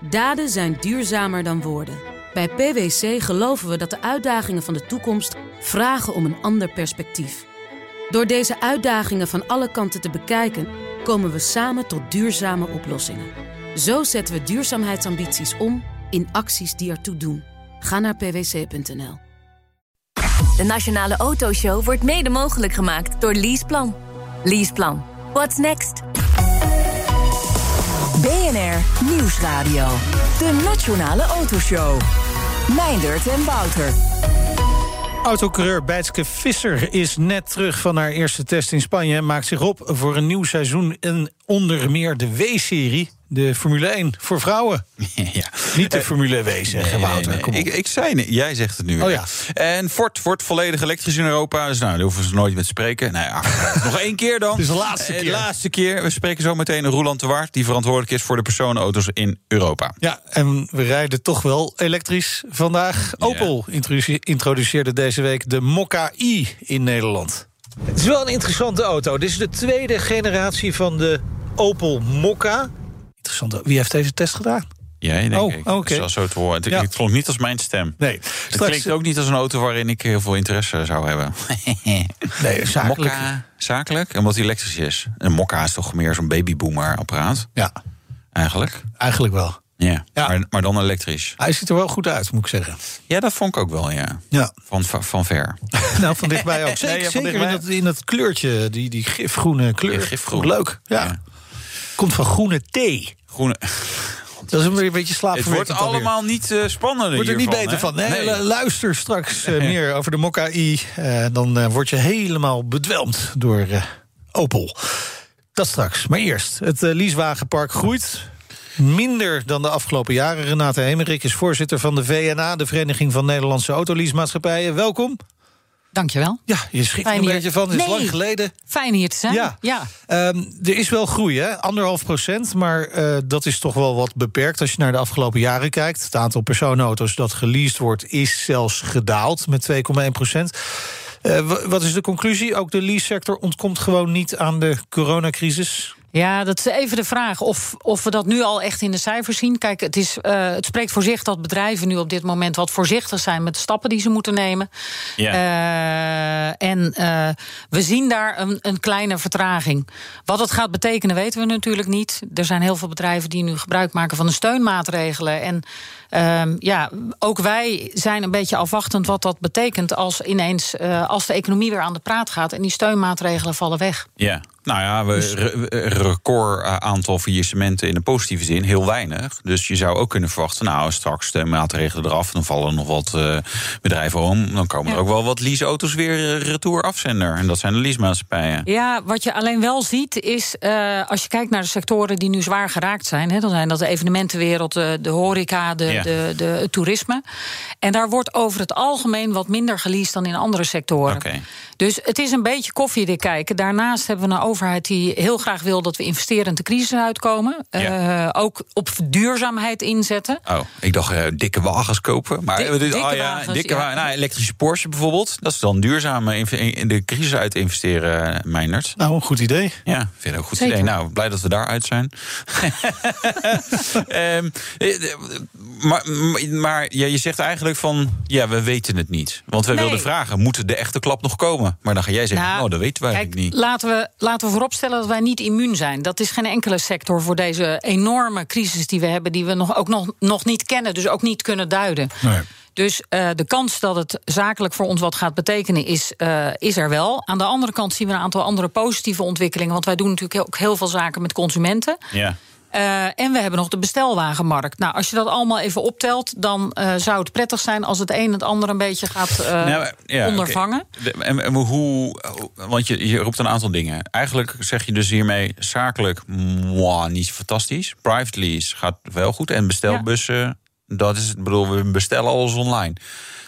Daden zijn duurzamer dan woorden. Bij PwC geloven we dat de uitdagingen van de toekomst vragen om een ander perspectief. Door deze uitdagingen van alle kanten te bekijken, komen we samen tot duurzame oplossingen. Zo zetten we duurzaamheidsambities om in acties die ertoe doen. Ga naar pwc.nl. De Nationale Autoshow wordt mede mogelijk gemaakt door Leaseplan. Leaseplan. What's next? BNR Nieuwsradio. De Nationale Autoshow. Meindert en Wouter. Autocoureur Bijtske Visser is net terug van haar eerste test in Spanje... en maakt zich op voor een nieuw seizoen en onder meer de W-serie de Formule 1 voor vrouwen. Ja. Niet de Formule W, zeggen Wouter. Nee, Kom nee, op. Ik, ik zei het, jij zegt het nu. Oh ja. En Ford wordt volledig elektrisch in Europa. Dus nou, daar hoeven ze nooit met te spreken. Nou ja, nog één keer dan. Het is de laatste Eh, keer. laatste keer. We spreken zo meteen Roland de Waard... die verantwoordelijk is voor de personenauto's in Europa. Ja, en we rijden toch wel elektrisch vandaag. Opel introduce- introduceerde deze week de Mokka i in Nederland. Het is wel een interessante auto. Dit is de tweede generatie van de Opel Mokka. Interessant. Wie heeft deze test gedaan? Jij, denk Oh, ik. oké. Zoals zo te horen. Het, Ja. klonk niet als mijn stem. Nee, Het straks- klinkt ook niet als een auto waarin ik heel veel interesse zou hebben. Nee, zakelijk. Mokka, zakelijk? Omdat hij elektrisch is. Een mokka is toch meer zo'n babyboomer apparaat, Ja, eigenlijk? eigenlijk wel. Ja, Ja. Maar, maar dan elektrisch. Hij ziet er wel goed uit, moet ik zeggen. Ja, dat vond ik ook wel, ja. Ja, Van, van, van ver. nou van dichtbij ook. Zeker, Nee, ja, van zeker in, dichtbij. dat, in dat kleurtje, die, die gifgroene kleur. Ja, gifgroen. Leuk, ja. Komt van groene thee. Groene. Dat is een beetje Het slaapverwekkend wordt alweer. allemaal niet eh spannender Wordt er niet beter hè? van. Nee, lu- luister straks eh, meer over de Mokka i. Eh, dan word je helemaal bedwelmd door Opel. Dat straks. Maar eerst, het leasewagenpark groeit. Minder dan de afgelopen jaren. Renate Hemerik is voorzitter van de VNA... de Vereniging van Nederlandse Autoleasemaatschappijen. Welkom. Dankjewel. Ja, je schrikt er een hier. beetje van. Het is Nee. lang geleden. Fijn hier te zijn. Ja. ja. Ehm, er is wel groei, hè? Anderhalf procent. Maar eh, dat is toch wel wat beperkt als je naar de afgelopen jaren kijkt. Het aantal personenauto's dat geleased wordt... is zelfs gedaald met 2,1 procent. Eh, wa- wat is de conclusie? Ook de lease-sector ontkomt gewoon niet aan de coronacrisis. Ja, dat is even de vraag of, of we dat nu al echt in de cijfers zien. Kijk, het, is, eh, het spreekt voor zich dat bedrijven nu op dit moment wat voorzichtig zijn met de stappen die ze moeten nemen. Ja. Eh, en eh, we zien daar een, een kleine vertraging. Wat het gaat betekenen weten we natuurlijk niet. Er zijn heel veel bedrijven die nu gebruik maken van de steunmaatregelen. En ehm, ja, ook wij zijn een beetje afwachtend wat dat betekent als ineens eh, als de economie weer aan de praat gaat en die steunmaatregelen vallen weg. Ja. Nou ja, we Dus- re- record eh, aantal faillissementen in de positieve zin, heel weinig. Dus je zou ook kunnen verwachten, nou, straks de maatregelen eraf, dan vallen nog wat eh, bedrijven om. Dan komen er ook wel wat leaseauto's weer eh, retour afzender. En dat zijn de leasemaatschappijen. Ja, wat je alleen wel ziet is, eh, als je kijkt naar de sectoren die nu zwaar geraakt zijn, hè, dan zijn dat de evenementenwereld, de, de horeca, de, Ja. de, de, het toerisme. En daar wordt over het algemeen wat minder geleased dan in andere sectoren. Oké. Dus het is een beetje koffiedik kijken. Daarnaast hebben we een overheid die heel graag wil dat we investerend de crisis uitkomen. Ja. Eh, ook op duurzaamheid inzetten. Oh, ik dacht eh, dikke wagens kopen. Maar Dik- dit- dikke oh ja, wagens, dikke ja. nou, elektrische Porsche bijvoorbeeld. Dat is dan duurzaam eh, in- de crisis uit investeren, Meijnerd. Nou, een goed idee. Ja, vind ik ook een goed Zeker. idee. Nou, blij dat we daaruit zijn. Eh, maar maar ja, je zegt eigenlijk van, ja, we weten het niet. Want wij Nee. wilden vragen, moet de echte klap nog komen? Maar dan ga jij zeggen, Nou, oh, dat weten wij Kijk, eigenlijk niet. laten we, laten we vooropstellen dat wij niet immuun zijn. Dat is geen enkele sector voor deze enorme crisis die we hebben, die we nog, ook nog, nog niet kennen, dus ook niet kunnen duiden. Nee. Dus eh, de kans dat het zakelijk voor ons wat gaat betekenen, is, eh, is er wel. Aan de andere kant zien we een aantal andere positieve ontwikkelingen. Want wij doen natuurlijk ook heel veel zaken met consumenten. Ja. Eh, en we hebben nog de bestelwagenmarkt. Nou, als je dat allemaal even optelt, dan eh, zou het prettig zijn als het een het ander een beetje gaat eh, Nou, ja, ondervangen. De- En, en hoe, want je, je roept een aantal dingen. Eigenlijk zeg je dus hiermee zakelijk, mwah, niet fantastisch. Private lease gaat wel goed. En bestelbussen, dat is, ik bedoel, we bestellen alles online.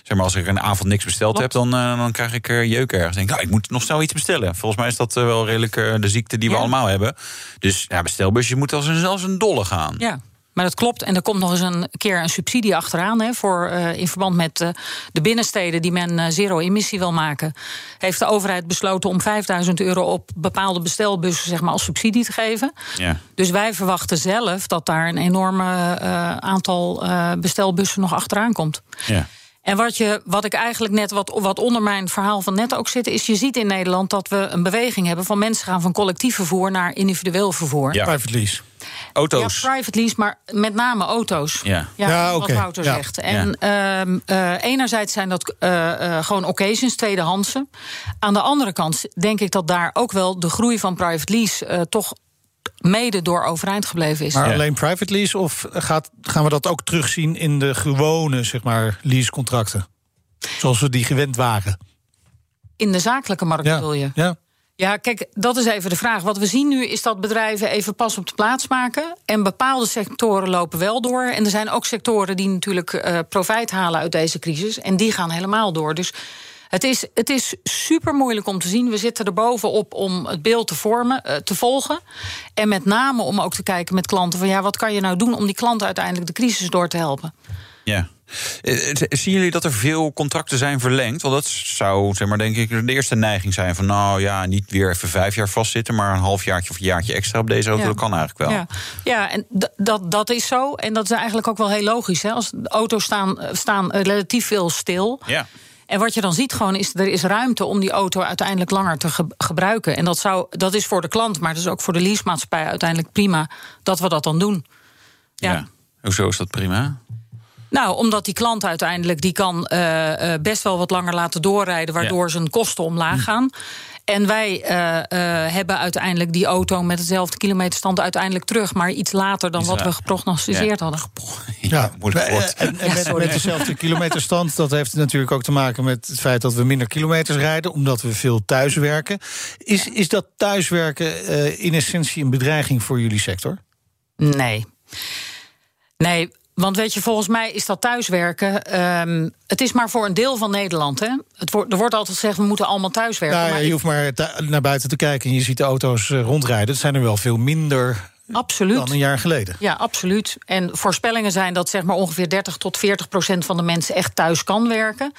Zeg maar, als ik een avond niks besteld Klopt. heb, dan, eh, dan krijg ik er jeuk ergens. Denk, ik, nou, ik moet nog snel iets bestellen. Volgens mij is dat eh, wel redelijk eh, de ziekte die we Ja. allemaal hebben. Dus ja, bestelbusje moet als een, als een dolle gaan. Ja. Maar dat klopt. En er komt nog eens een keer een subsidie achteraan. Hè, voor, uh, in verband met uh, de binnensteden die men uh, zero-emissie wil maken. Heeft de overheid besloten om 5000 euro op bepaalde bestelbussen zeg maar, als subsidie te geven. Ja. Dus wij verwachten zelf dat daar een enorme aantal bestelbussen nog achteraan komt. Ja. En wat, je, wat ik eigenlijk net, wat, wat onder mijn verhaal van net ook zit, is je ziet in Nederland dat we een beweging hebben van mensen gaan van collectief vervoer naar individueel vervoer. Ja. Private lease. Auto's. Ja, private lease, maar met name auto's. Ja, ja, ja wat okay. Wouter ja. zegt. En ja. uh, uh, enerzijds zijn dat uh, gewoon occasions, tweedehandse. Aan de andere kant denk ik dat daar ook wel de groei van private lease toch mede door overeind gebleven is. Maar ja. alleen private lease of gaat, gaan we dat ook terugzien in de gewone zeg maar, leasecontracten? Zoals we die gewend waren. In de zakelijke markt ja. wil je? Ja. Ja, kijk, dat is even de vraag. Wat we zien nu is dat bedrijven even pas op de plaats maken. En bepaalde sectoren lopen wel door. En er zijn ook sectoren die natuurlijk uh, profijt halen uit deze crisis. En die gaan helemaal door. Dus het is, het is super moeilijk om te zien. We zitten er bovenop om het beeld te vormen, uh, te volgen. En met name om ook te kijken met klanten van ja, wat kan je nou doen om die klanten uiteindelijk de crisis door te helpen. Ja. Zien jullie dat er veel contracten zijn verlengd? Want dat zou, zeg maar, denk ik, de eerste neiging zijn van... nou ja, niet weer even vijf jaar vastzitten... maar een halfjaartje of een jaartje extra op deze auto, ja. dat kan eigenlijk wel. Ja, ja en dat, dat is zo. En dat is eigenlijk ook wel heel logisch. Hè? Als de auto's staan, staan relatief veel stil... Ja. En wat je dan ziet gewoon is, er is ruimte om die auto uiteindelijk langer te ge gebruiken. En dat, zou, dat is voor de klant, maar dat is ook voor de leasemaatschappij uiteindelijk prima dat we dat dan doen. Ja. ja. Hoezo is dat prima? Nou, omdat die klant uiteindelijk die kan uh, best wel wat langer laten doorrijden, waardoor ja. zijn kosten omlaag gaan. En wij uh, uh, hebben uiteindelijk die auto met hetzelfde kilometerstand uiteindelijk terug, maar iets later dan wat we geprognosticeerd ja. hadden. Ja, moeilijk woord. En, en met, met, dezelfde kilometerstand, dat heeft natuurlijk ook te maken met het feit dat we minder kilometers rijden, omdat we veel thuiswerken. Is, is dat thuiswerken uh, in essentie een bedreiging voor jullie sector? Nee. Nee, want weet je, volgens mij is dat thuiswerken. Um, het is maar voor een deel van Nederland. Hè? Het wordt, er wordt altijd gezegd, we moeten allemaal thuiswerken. Nou, ja, maar je hoeft maar naar buiten te kijken en je ziet de auto's rondrijden. Het zijn er wel veel minder Absoluut. dan een jaar geleden. Ja, absoluut. En voorspellingen zijn dat zeg maar ongeveer 30 tot 40 procent van de mensen echt thuis kan werken.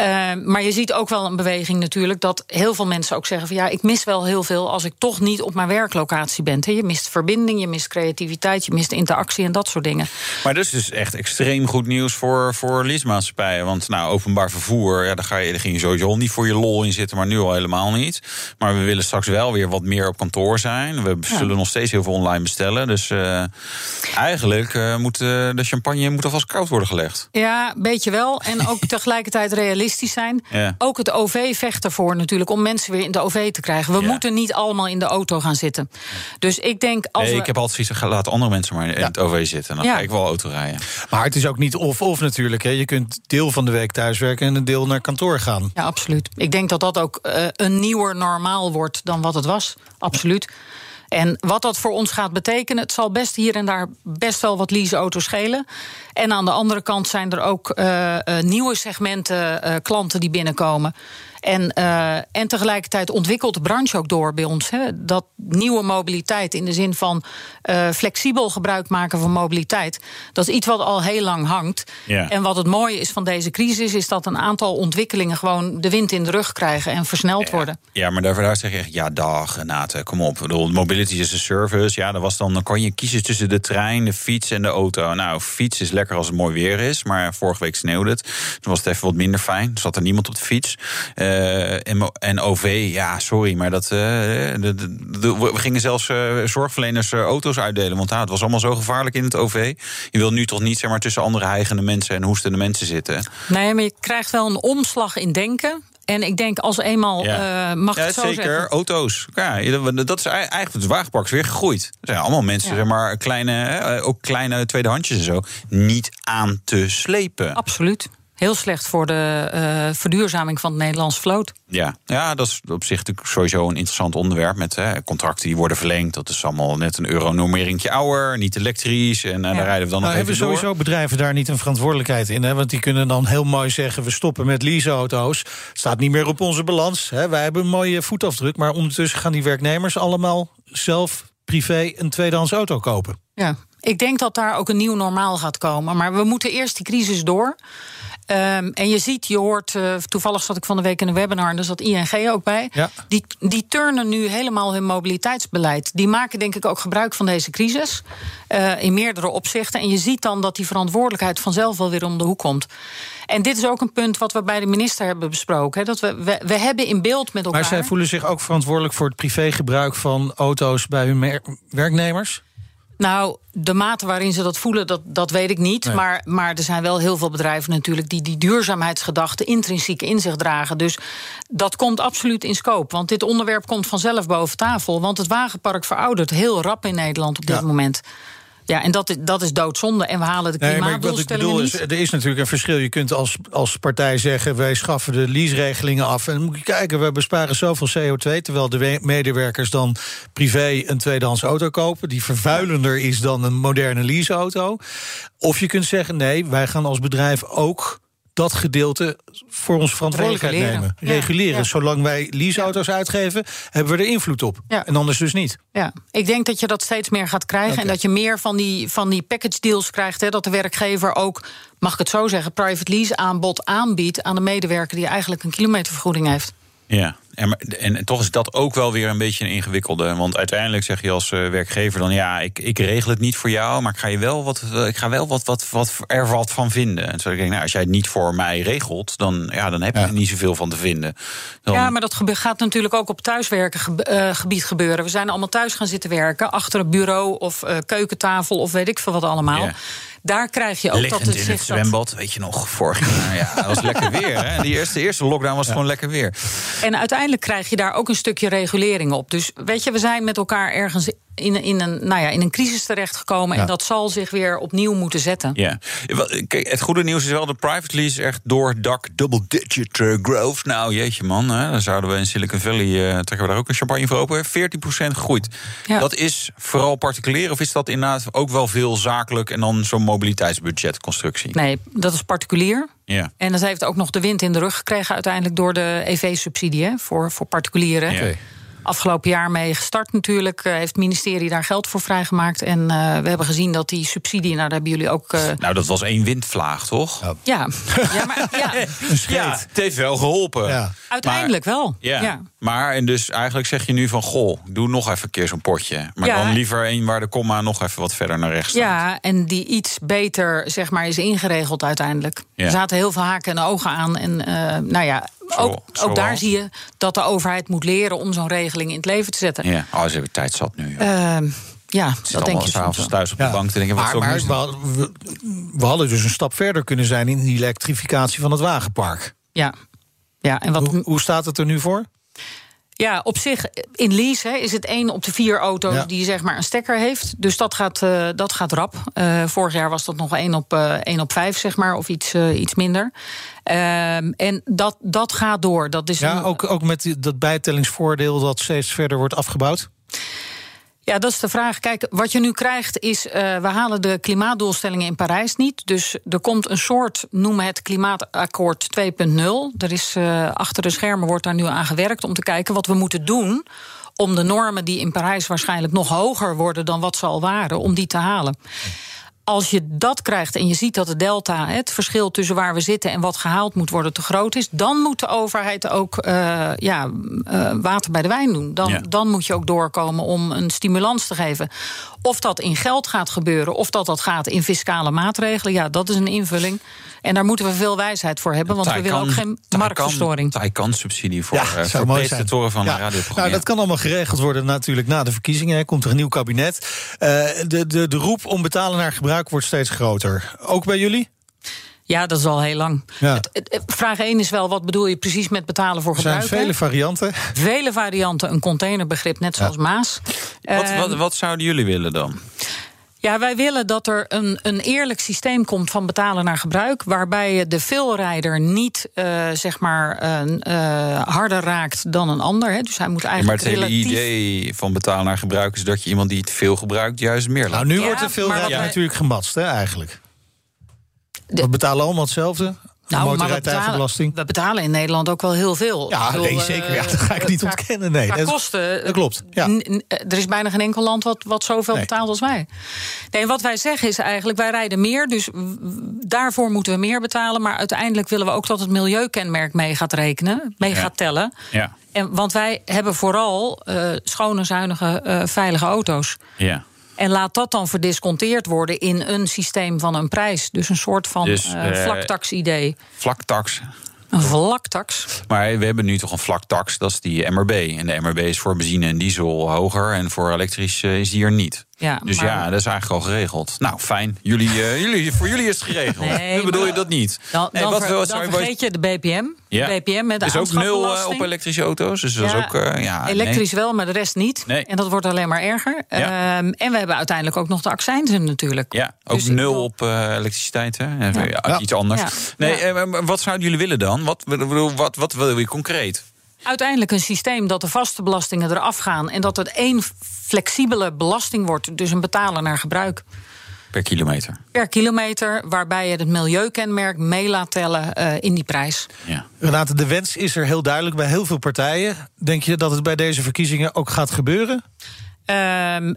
Uh, maar je ziet ook wel een beweging natuurlijk dat heel veel mensen ook zeggen van ja, ik mis wel heel veel als ik toch niet op mijn werklocatie ben. Je mist verbinding, je mist creativiteit, je mist interactie en dat soort dingen. Maar dat is dus echt extreem goed nieuws voor, voor leasemaatschappijen. Want nou, openbaar vervoer, ja, daar, ga je, daar ging je sowieso niet voor je lol in zitten, maar nu al helemaal niet. Maar we willen straks wel weer wat meer op kantoor zijn. We zullen ja. nog steeds heel veel online bestellen. Dus uh, eigenlijk uh, moet uh, de champagne moet alvast koud worden gelegd. Ja, beetje wel. En ook tegelijkertijd realistisch zijn. Ja. Ook het OV vecht ervoor natuurlijk om mensen weer in de OV te krijgen. We Ja. moeten niet allemaal in de auto gaan zitten. Dus ik denk als Nee, we... ik heb altijd zoiets van, laat andere mensen maar in Ja. het OV zitten. Dan Ja. ga ik wel auto rijden. Maar het is ook niet of-of natuurlijk. Hè. Je kunt deel van de week thuiswerken en een deel naar kantoor gaan. Ja, absoluut. Ik denk dat dat ook eh, een nieuwer normaal wordt dan wat het was. Absoluut. En wat dat voor ons gaat betekenen, het zal best hier en daar best wel wat leaseauto's schelen. En aan de andere kant zijn er ook eh, eh, nieuwe segmenten eh, klanten die binnenkomen. En, en tegelijkertijd ontwikkelt de branche ook door bij ons. Hè, dat nieuwe mobiliteit in de zin van flexibel gebruik maken van mobiliteit. Dat is iets wat al heel lang hangt. Ja. En wat het mooie is van deze crisis, is dat een aantal ontwikkelingen gewoon de wind in de rug krijgen en versneld worden. Ja, maar daar, daar zeg je echt, ja, dag, Renate, kom op. Ik bedoel, mobility is een service. Ja, dat was dan, dan kan je kiezen tussen de trein, de fiets en de auto. Nou, fiets is lekker als het mooi weer is, maar vorige week sneeuwde het. Toen was het even wat minder fijn. Zat er niemand op de fiets. Eh, en, en OV, ja, sorry, maar dat, eh, de, de- de- we gingen zelfs eh, zorgverleners auto's uitdelen. Want ja, het was allemaal zo gevaarlijk in het OV. Je wil nu toch niet zeg maar, tussen andere hijgende mensen en hoestende mensen zitten. Nee, maar je krijgt wel een omslag in denken. En ik denk als eenmaal, Ja. eh, mag Ja, het zo zeker. zeggen... Auto's. Ja, dat is eigenlijk het wagenpark is weer gegroeid. Er zijn allemaal mensen, Ja. zeg maar, kleine, eh, ook kleine tweedehandsjes en zo, niet aan te slepen. Absoluut. Heel slecht voor de eh, verduurzaming van het Nederlands vloot. Ja. ja, dat is op zich natuurlijk sowieso een interessant onderwerp. Met hè, contracten die worden verlengd. Dat is allemaal net een euronormeringje ouder, niet elektrisch. En eh, Ja. daar rijden we dan nog Nou, even hebben door. sowieso bedrijven daar niet een verantwoordelijkheid in? Hè? Want die kunnen dan heel mooi zeggen: we stoppen met leaseauto's. Staat niet meer op onze balans. Hè? Wij hebben een mooie voetafdruk. Maar ondertussen gaan die werknemers allemaal zelf privé een tweedehands auto kopen. Ja, ik denk dat daar ook een nieuw normaal gaat komen. Maar we moeten eerst die crisis door. Um, en je ziet, je hoort, uh, toevallig zat ik van de week in een webinar... en daar zat ING ook bij. Ja. Die, die turnen nu helemaal hun mobiliteitsbeleid. Die maken denk ik ook gebruik van deze crisis. Uh, in meerdere opzichten. En je ziet dan dat die verantwoordelijkheid vanzelf wel weer om de hoek komt. En dit is ook een punt wat we bij de minister hebben besproken. Hè, dat we, we, we, hebben in beeld met elkaar... Maar zij voelen zich ook verantwoordelijk voor het privégebruik van auto's bij hun werknemers? Nou, de mate waarin ze dat voelen, dat, dat weet ik niet. Nee. Maar, maar er zijn wel heel veel bedrijven natuurlijk... die die duurzaamheidsgedachte intrinsiek in zich dragen. Dus dat komt absoluut in scope. Want dit onderwerp komt vanzelf boven tafel. Want het wagenpark veroudert heel rap in Nederland op dit Ja. moment. Ja, en dat, is- dat is doodzonde. En we halen de Nee, maar wat ik klimaatdoelstellingen bedoel is, er is natuurlijk een verschil. Je kunt als, als partij zeggen, wij schaffen de leaseregelingen af. En dan moet je kijken, we besparen zoveel CO2... terwijl de we- medewerkers dan privé een tweedehands auto kopen... die vervuilender is dan een moderne leaseauto. Of je kunt zeggen, nee, wij gaan als bedrijf ook dat gedeelte voor onze verantwoordelijkheid Reguleren. nemen. Ja, Reguleren. ja. Zolang wij leaseauto's uitgeven, hebben we er invloed op. Ja. En anders dus niet. Ja, ik denk dat je dat steeds meer gaat krijgen. En dat je meer van die, van die package deals krijgt. Hè, dat de werkgever ook, mag ik het zo zeggen, private lease aanbod aanbiedt aan de medewerker die eigenlijk een kilometervergoeding heeft. Ja, en, maar- en toch is dat ook wel weer een beetje een ingewikkelde. Want uiteindelijk zeg je als eh, werkgever dan... ja, ik, ik regel het niet voor jou, maar ik ga, je wel wat, eh, ik ga wel wat, wat, wat, er wat van vinden. En zo denk ik, nou, als jij het niet voor mij regelt... dan, ja, dan heb je Ja. er niet zoveel van te vinden. Dan, Ja, maar dat gebe- gaat natuurlijk ook op thuiswerken eh, gebied gebeuren. We zijn allemaal thuis gaan zitten werken, achter een bureau of eh, keukentafel of weet ik veel wat allemaal. Ja. Daar krijg je ook dat het in zich het dat- zwembad, weet je nog, vorig jaar. Ja, dat was lekker weer. Hè? Die eerste, eerste lockdown was gewoon lekker weer. En uiteindelijk krijg je daar ook een stukje regulering op. Dus weet je, we zijn met elkaar ergens in, in, een, nou ja, in een crisis terechtgekomen. Ja. En dat zal zich weer opnieuw moeten zetten. Ja. Kijk, het goede nieuws is wel, de private lease echt door dak double-digit growth. Nou, jeetje man, hè, dan zouden we in Silicon Valley, eh, trekken we daar ook een champagne voor open. 14% groeit. Ja. Dat is vooral particulier of is dat inderdaad ook wel veel zakelijk... en dan zo'n mobiliteitsbudgetconstructie? Nee, dat is particulier. Ja. En dat heeft ook nog de wind in de rug gekregen uiteindelijk door de EV-subsidie hè, voor, voor particulieren. Ja. Afgelopen jaar mee gestart natuurlijk. eh, heeft het ministerie daar geld voor vrijgemaakt. En eh, we hebben gezien dat die subsidie, nou daar hebben jullie ook. eh, Nou, dat was één windvlaag, toch? Ja. ja, ja, maar ja, Ja, het heeft wel geholpen. Ja. uiteindelijk wel. Ja. ja. maar en dus eigenlijk zeg je nu van... goh, doe nog even een keer zo'n potje. Maar Ja. dan liever één waar de komma nog even wat verder naar rechts staat. Ja, en die iets beter zeg maar, is ingeregeld uiteindelijk. Ja. Er zaten heel veel haken en ogen aan. En eh, nou ja, ook, ook daar zie je dat de overheid moet leren om zo'n regeling in het leven te zetten. Ja, oh, ze hebben tijd zat nu. Ehm, ja, Zit dat denk je soms s'avonds thuis op de Ja. bank te denken... wat Maar, maar we, hadden- we, we hadden dus een stap verder kunnen zijn in die elektrificatie van het wagenpark. Ja. Ja, en wat, Hoe, hoe staat het er nu voor? Ja, op zich, in lease hè, is het één op de vier auto's Ja. die zeg maar een stekker heeft. Dus dat gaat, eh, dat gaat rap. Eh, vorig jaar was dat nog één op, eh één op vijf, zeg maar, of iets, iets minder. Ehm, en dat, dat gaat door. Dat is Ja, een- ook, ook met die- dat bijtellingsvoordeel dat steeds verder wordt afgebouwd. Ja, dat is de vraag. Kijk, wat je nu krijgt is, eh, we halen de klimaatdoelstellingen in Parijs niet. Dus er komt een soort, noem het klimaatakkoord 2.0. Er is eh, achter de schermen wordt daar nu aan gewerkt om te kijken wat we moeten doen om de normen die in Parijs waarschijnlijk nog hoger worden dan wat ze al waren, om die te halen. Als je dat krijgt en je ziet dat de delta, het verschil tussen waar we zitten en wat gehaald moet worden, te groot is, dan moet de overheid ook eh, ja, eh, water bij de wijn doen. Dan, Ja. dan moet je ook doorkomen om een stimulans te geven. Of dat in geld gaat gebeuren, of dat dat gaat in fiscale maatregelen, ja, dat is een invulling. En daar moeten we veel wijsheid voor hebben, want we willen ook geen marktverstoring. Taycan-subsidie voor, Ja, zou voor mooi zijn. presentatoren van Ja. een radioprogramma. Nou, dat kan allemaal geregeld worden natuurlijk na de verkiezingen. hè. Komt er een nieuw kabinet. Eh, de, de, de roep om betalen naar gebruik wordt steeds groter. Ook bij jullie? Ja, dat is al heel lang. Ja. Het- het- vraag 1 is wel, wat bedoel je precies met betalen voor Er zijn gebruik? vele varianten. Vele varianten, een containerbegrip, net zoals Maas. wat, wat, wat zouden jullie willen dan? Ja, wij willen dat er een, een eerlijk systeem komt van betalen naar gebruik. Waarbij je de veelrijder niet eh, zeg maar eh, eh, harder raakt dan een ander. Hè. Dus hij moet Ja, maar eigenlijk het hele idee van betalen naar gebruik... is dat je iemand die het veel gebruikt juist meer laat. Nou, nu Ja, wordt er veel maar rijden wat wij- natuurlijk gematst, hè, eigenlijk. De- We betalen allemaal hetzelfde. Nou, maar we betalen, we betalen in Nederland ook wel heel veel. Ja, nee, zeker. Ja, dat ga ik niet ontkennen. Nee, dat kosten. Dat klopt. Ja. Er is bijna geen enkel land wat, wat zoveel betaalt als wij. Nee, wat wij zeggen is eigenlijk, wij rijden meer, dus daarvoor moeten we meer betalen. Maar uiteindelijk willen we ook dat het milieukenmerk mee gaat rekenen, mee gaat tellen. Ja. En, want wij hebben vooral uh, schone, zuinige, uh, veilige auto's. Ja. En laat dat dan verdisconteerd worden in een systeem van een prijs. Dus een soort van dus, uh, vlaktax-idee. Vlaktax. Een vlaktax. Maar we hebben nu toch een vlaktax, dat is die MRB. En de MRB is voor benzine en diesel hoger en voor elektrisch is die er niet. Ja, dus ja, dat is eigenlijk al geregeld. Nou, fijn. Jullie, uh, jullie, voor jullie is het geregeld. Nee, bedoel je dat niet? Dan, dan, wat, ver, dan vergeet je de BPM. Ja. BPM met de is ook nul uh, op elektrische auto's. Dus dat is ook, uh, ja, elektrisch wel, maar de rest niet. Nee. En dat wordt alleen maar erger. Ja. Um, en we hebben uiteindelijk ook nog de accijnzen natuurlijk. Ja, ook dus nul op elektriciteit. Hè? Ja. Iets anders. Nee, wat zouden jullie willen dan? Wat, wat, wat wil je concreet? Uiteindelijk een systeem dat de vaste belastingen eraf gaan... en dat het één flexibele belasting wordt. Dus een betalen naar gebruik. Per kilometer? Per kilometer, waarbij je het milieukenmerk mee laat tellen uh, in die prijs. Ja. Renate, de wens is er heel duidelijk bij heel veel partijen. Denk je dat het bij deze verkiezingen ook gaat gebeuren? Um,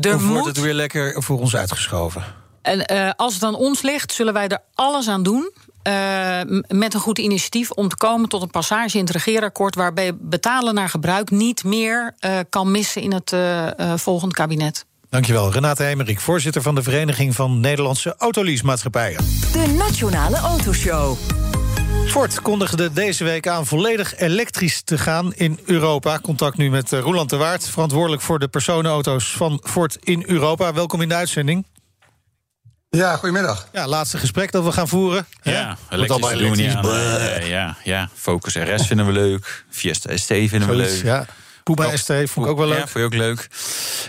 er of wordt het weer lekker voor ons uitgeschoven? En, uh, als het aan ons ligt, zullen wij er alles aan doen uh, met een goed initiatief om te komen tot een passage in het regeerakkoord waarbij betalen naar gebruik niet meer uh, kan missen in het uh, volgende kabinet. Dankjewel, Renate Hemerik, voorzitter van de Vereniging van Nederlandse Autoleasemaatschappijen. De Nationale Autoshow. Ford kondigde deze week aan volledig elektrisch te gaan in Europa. Contact nu met Roland de Waard, verantwoordelijk voor de personenauto's van Ford in Europa. Welkom in de uitzending. Ja, goedemiddag. Ja, laatste gesprek dat we gaan voeren. Ja, elektrisch doen ja, ja, ja, Focus RS vinden we leuk. Fiesta ST vinden we leuk. Ja. Puma ST vond ik ook wel leuk. Ja, vond je ook leuk.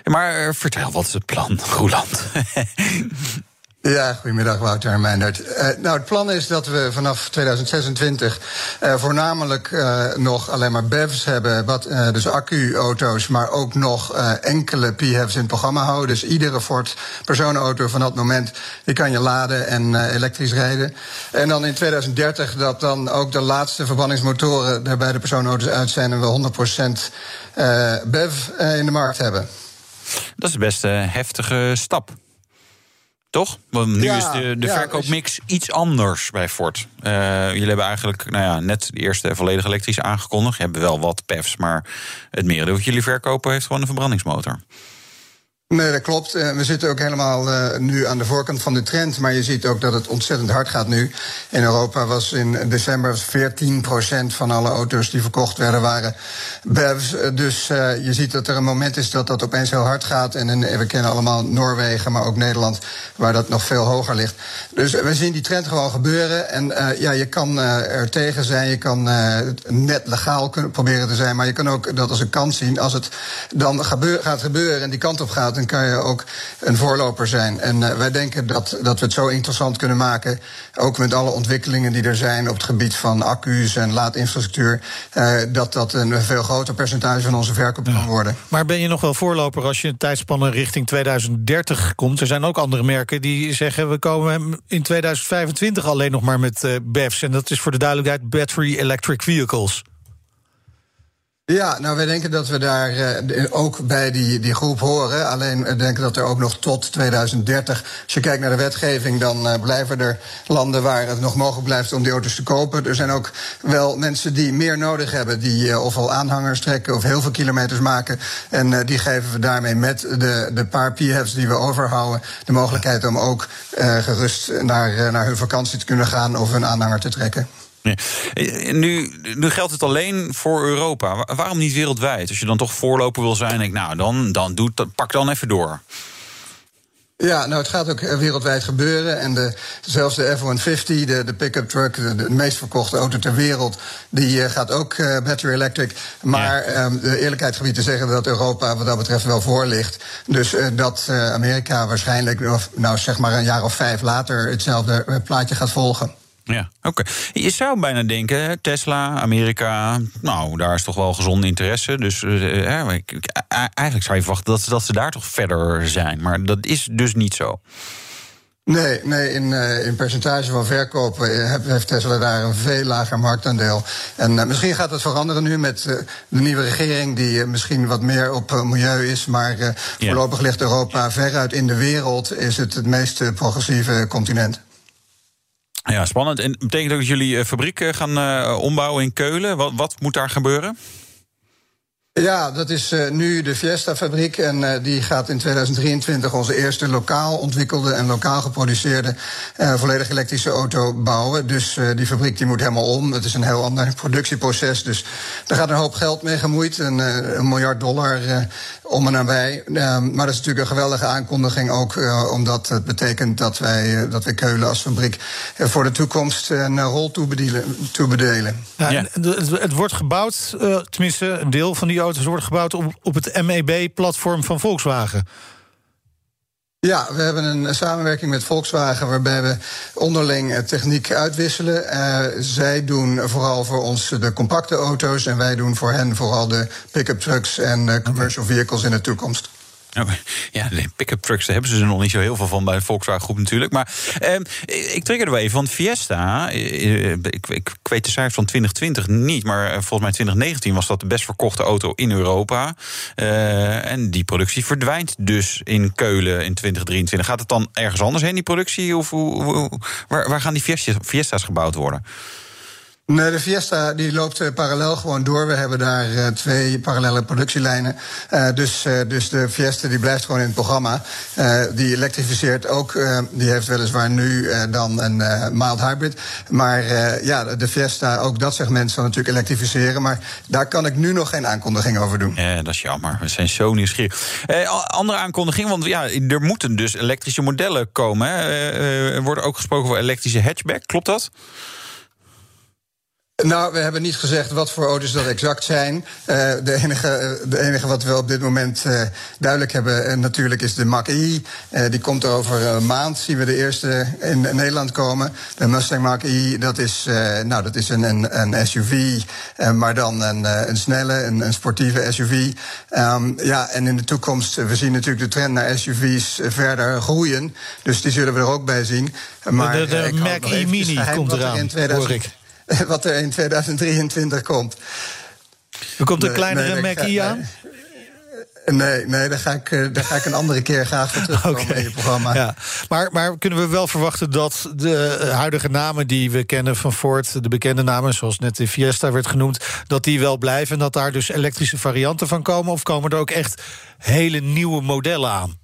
Maar vertel, wat is het plan, Roland? Ja, goedemiddag Wouter en Meindert. Uh, nou, het plan is dat we vanaf 2026 uh, voornamelijk uh, nog alleen maar BEVs hebben, wat, dus accu-auto's, maar ook nog enkele PHEVs in het programma houden. Dus iedere Ford personenauto van dat moment, die kan je laden en elektrisch rijden. En dan in 2030 dat dan ook de laatste verbrandingsmotoren er bij de personenauto's uit zijn en we 100% BEV in de markt hebben. Dat is best een heftige stap. Toch? Want nu is de, de verkoopmix iets anders bij Ford. Uh, jullie hebben eigenlijk nou ja, net de eerste volledig elektrisch aangekondigd. Je hebt wel wat PEFs, maar het merendeel wat jullie verkopen heeft gewoon een verbrandingsmotor. Nee, dat klopt. Eh, we zitten ook helemaal uh, nu aan de voorkant van de trend. Maar je ziet ook dat het ontzettend hard gaat nu. In Europa was in december 14% van alle auto's die verkocht werden, waren BEVs. Uh, dus je ziet dat er een moment is dat dat opeens heel hard gaat. En, we kennen allemaal Noorwegen, maar ook Nederland, waar dat nog veel hoger ligt. Dus we zien die trend gewoon gebeuren. En ja, je kan er tegen zijn. Je kan net legaal proberen te zijn. Maar je kan ook dat als een kans zien. Als het dan gaat gebeuren en die kant op gaat dan kan je ook een voorloper zijn. En uh, wij denken dat, dat we het zo interessant kunnen maken, ook met alle ontwikkelingen die er zijn op het gebied van accu's en laadinfrastructuur, uh, dat dat een veel groter percentage van onze verkoop kan worden. Maar ben je nog wel voorloper als je een tijdspannen richting 2030 komt? Er zijn ook andere merken die zeggen we komen in 2025 alleen nog maar met uh, BEVs. En dat is voor de duidelijkheid battery electric vehicles. Ja, nou, wij denken dat we daar uh, ook bij die, die groep horen. Alleen we denken dat er ook nog tot 2030, als je kijkt naar de wetgeving, dan uh, blijven er landen waar het nog mogelijk blijft om die auto's te kopen. Er zijn ook wel mensen die meer nodig hebben, die uh, ofwel aanhangers trekken of heel veel kilometers maken. En die geven we daarmee met de, de paar PHEV's die we overhouden, de mogelijkheid om ook gerust naar, naar hun vakantie te kunnen gaan of hun aanhanger te trekken. Eh, nu, nu geldt het alleen voor Europa. Waarom niet wereldwijd? Als je dan toch voorloper wil zijn, denk ik, nou, dan, dan doe, pak dan even door. Ja, nou het gaat ook eh, wereldwijd gebeuren. En de, zelfs de F-150, de, de pick-up truck, de, meest verkochte auto ter wereld, die uh, gaat ook uh, battery electric. Maar ja. um, de eerlijkheid gebied te zeggen dat Europa wat dat betreft wel voor ligt. Dus uh, dat Amerika waarschijnlijk, of, nou zeg maar een jaar of vijf later, hetzelfde plaatje gaat volgen. Ja, oké. Je zou bijna denken, Tesla, Amerika, nou, daar is toch wel gezonde interesse. Dus uh, eigenlijk zou je verwachten dat, dat ze daar toch verder zijn. Maar dat is dus niet zo. Nee, nee in, uh, in percentage van verkopen eh, heeft Tesla daar een veel lager marktaandeel. En uh, misschien gaat het veranderen nu met uh, de nieuwe regering, die misschien wat meer op milieu is. Maar voorlopig ligt Europa veruit in de wereld, is het het meest progressieve continent. Ja, spannend. En betekent ook dat jullie fabriek gaan ombouwen in Keulen? Wat, wat moet daar gebeuren? Ja, dat is nu de Fiesta-fabriek. En die gaat in 2023 onze eerste lokaal ontwikkelde en lokaal geproduceerde volledig elektrische auto bouwen. Dus die fabriek die moet helemaal om. Het is een heel ander productieproces. Dus daar gaat een hoop geld mee gemoeid. Een miljard dollar om en nabij. maar dat is natuurlijk een geweldige aankondiging ook. omdat het betekent dat wij, dat wij Keulen als fabriek voor de toekomst een rol toebedelen. Ja, ja. Het, het, wordt gebouwd, tenminste een deel van die auto's worden gebouwd op, op het MEB-platform van Volkswagen. Ja, we hebben een samenwerking met Volkswagen waarbij we onderling techniek uitwisselen. Uh, zij doen vooral voor ons de compacte auto's en wij doen voor hen vooral de pick-up trucks en uh, commercial vehicles in de toekomst. Ja, de pick-up trucks, hebben ze er nog niet zo heel veel van bij de Volkswagen Groep natuurlijk. Maar eh, ik trigger er wel even, want Fiesta, eh, ik, ik, ik, weet de cijfers van 2020 niet... maar eh, volgens mij 2019 was dat de best verkochte auto in Europa. Uh, en die productie verdwijnt dus in Keulen in 2023. Gaat het dan ergens anders heen, die productie? Of waar, waar gaan die Fiesta's gebouwd worden? Nee, de Fiesta die loopt uh, parallel gewoon door. We hebben daar uh, twee parallele productielijnen. Uh, dus, dus de Fiesta die blijft gewoon in het programma. die elektrificeert ook. die heeft weliswaar nu dan een mild hybrid. Maar ja, de Fiesta, ook dat segment zal natuurlijk elektrificeren. Maar daar kan ik nu nog geen aankondiging over doen. Ja, dat is jammer. We zijn zo nieuwsgierig. andere aankondiging, want ja, er moeten dus elektrische modellen komen. Hè? er wordt ook gesproken over elektrische hatchback. Klopt dat? Nou, we hebben niet gezegd wat voor auto's dat exact zijn. Uh, de, enige, de enige wat we op dit moment uh, duidelijk hebben, natuurlijk, is de Mach-E. die komt over een maand, zien we de eerste in Nederland komen. De Mustang Mach-E, dat is, nou, dat is een, een, een SUV, maar dan een, een snelle, een, een sportieve SUV. Um, ja, en in de toekomst, we zien natuurlijk de trend naar SUV's verder groeien. Dus die zullen we er ook bij zien. Maar, de de, de Mach-E Mini komt eraan, in 2000, hoor ik. wat er in 2023 komt. Er komt een kleinere nee, Mac aan? Nee, nee daar, ga ik, eh, daar ga ik een andere keer graag voor terugkomen okay. in je programma. Ja. Maar, maar kunnen we wel verwachten dat de eh, huidige namen die we kennen van Ford... de bekende namen, zoals net de Fiesta werd genoemd... dat die wel blijven en dat daar dus elektrische varianten van komen? Of komen er ook echt hele nieuwe modellen aan?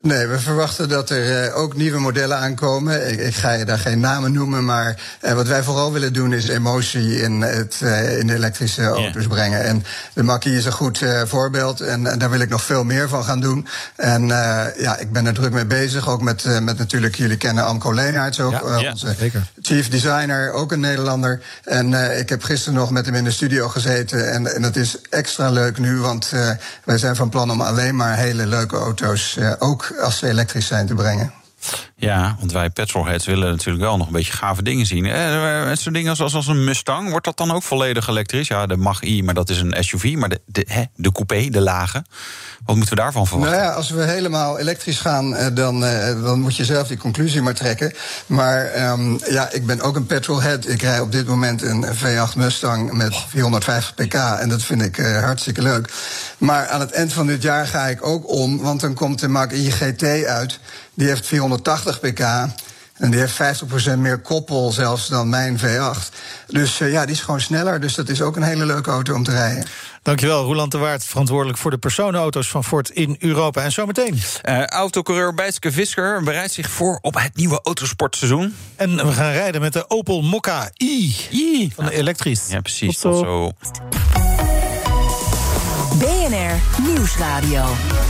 Nee, we verwachten dat er uh, ook nieuwe modellen aankomen. Ik, ik, ga je daar geen namen noemen, maar uh, wat wij vooral willen doen is emotie in, het, uh, in de elektrische auto's yeah. brengen. En de Mackie is een goed voorbeeld en, en, daar wil ik nog veel meer van gaan doen. En ja, ik ben er druk mee bezig, ook met, met natuurlijk, jullie kennen Amco Leenaerts ook, ja, onze zeker. chief designer, ook een Nederlander. En ik heb gisteren nog met hem in de studio gezeten en, en dat is extra leuk nu, want wij zijn van plan om alleen maar hele leuke auto's als ze elektrisch zijn te brengen. Ja, want wij petrolheads willen natuurlijk wel nog een beetje gave dingen zien. Eh, Zo'n dingen als, als een Mustang, wordt dat dan ook volledig elektrisch? Ja, de Mach-E, maar dat is een SUV. Maar de, de, hè, de coupé, de lage, wat moeten we daarvan verwachten? Nou ja, als we helemaal elektrisch gaan, eh, dan, dan moet je zelf die conclusie maar trekken. Maar um, ja, ik ben ook een petrolhead. Ik rij op dit moment een V8 Mustang met 450 pk. En dat vind ik hartstikke leuk. Maar aan het eind van dit jaar ga ik ook om, want dan komt de Mach-E GT uit. Die heeft 480 pk. En die heeft 50% meer koppel zelfs dan mijn V8. Dus uh, ja, die is gewoon sneller. Dus dat is ook een hele leuke auto om te rijden. Dankjewel, Roland de Waard, verantwoordelijk voor de personenauto's van Ford in Europa. En zometeen. Uh, autocoureur Bijtske Visker bereidt zich voor op het nieuwe autosportseizoen. En we gaan rijden met de Opel Mokka i, I. van de elektrisch. Ja, precies. Tot zo. BNR Nieuwsradio.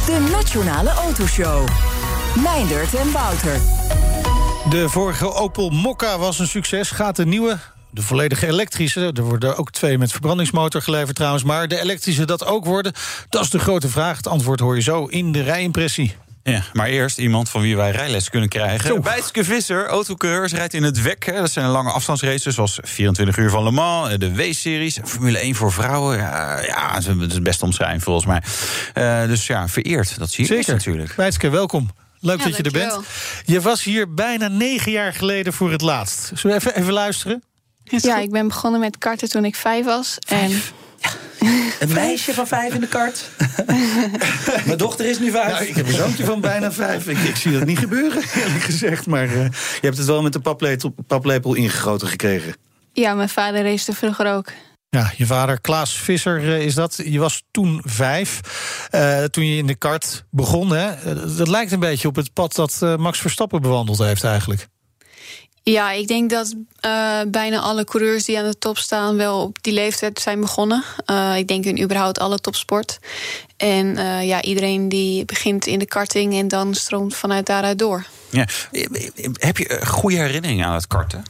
De Nationale Autoshow. Meindert en Wouter. De vorige Opel Mokka was een succes. Gaat de nieuwe, de volledige elektrische... er worden ook twee met verbrandingsmotor geleverd trouwens... maar de elektrische dat ook worden, dat is de grote vraag. Het antwoord hoor je zo in de rijimpressie. Ja, maar eerst iemand van wie wij rijles kunnen krijgen. Bijtske Visser, autocoureurs, rijdt in het WEC. Dat zijn lange afstandsraces, zoals 24 uur van Le Mans... de W-series, Formule 1 voor vrouwen. Ja, ja dat is best omschrijven volgens mij. Uh, dus ja, vereerd, dat zie je Zeker. natuurlijk. Bijtske, welkom. Leuk Ja, dat je er bent. Je was hier bijna negen jaar geleden voor het laatst. Zullen we even, even luisteren? Ja, ik ben begonnen met karten toen ik vijf was. En Een meisje van vijf in de kart. Mijn dochter is nu vijf. Nou, ik heb een zoontje van bijna vijf. Ik, ik zie dat niet gebeuren, eerlijk gezegd. Maar eh, je hebt het wel met de paplepel, paplepel ingegoten gekregen. ja, mijn vader race vroeger ook. Ja, je vader Klaas Visser eh, is dat. Je was toen vijf, eh, toen je in de kart begon. Hè? Eh, Dat lijkt een beetje op het pad dat Max Verstappen bewandeld heeft eigenlijk. Ja, ik denk dat eh, bijna alle coureurs die aan de top staan... wel op die leeftijd zijn begonnen. Eh, ik denk in überhaupt alle topsport. En eh, ja, iedereen die begint in de karting... en dan stroomt vanuit daaruit door. Ja. Heb je goede herinneringen aan het karten?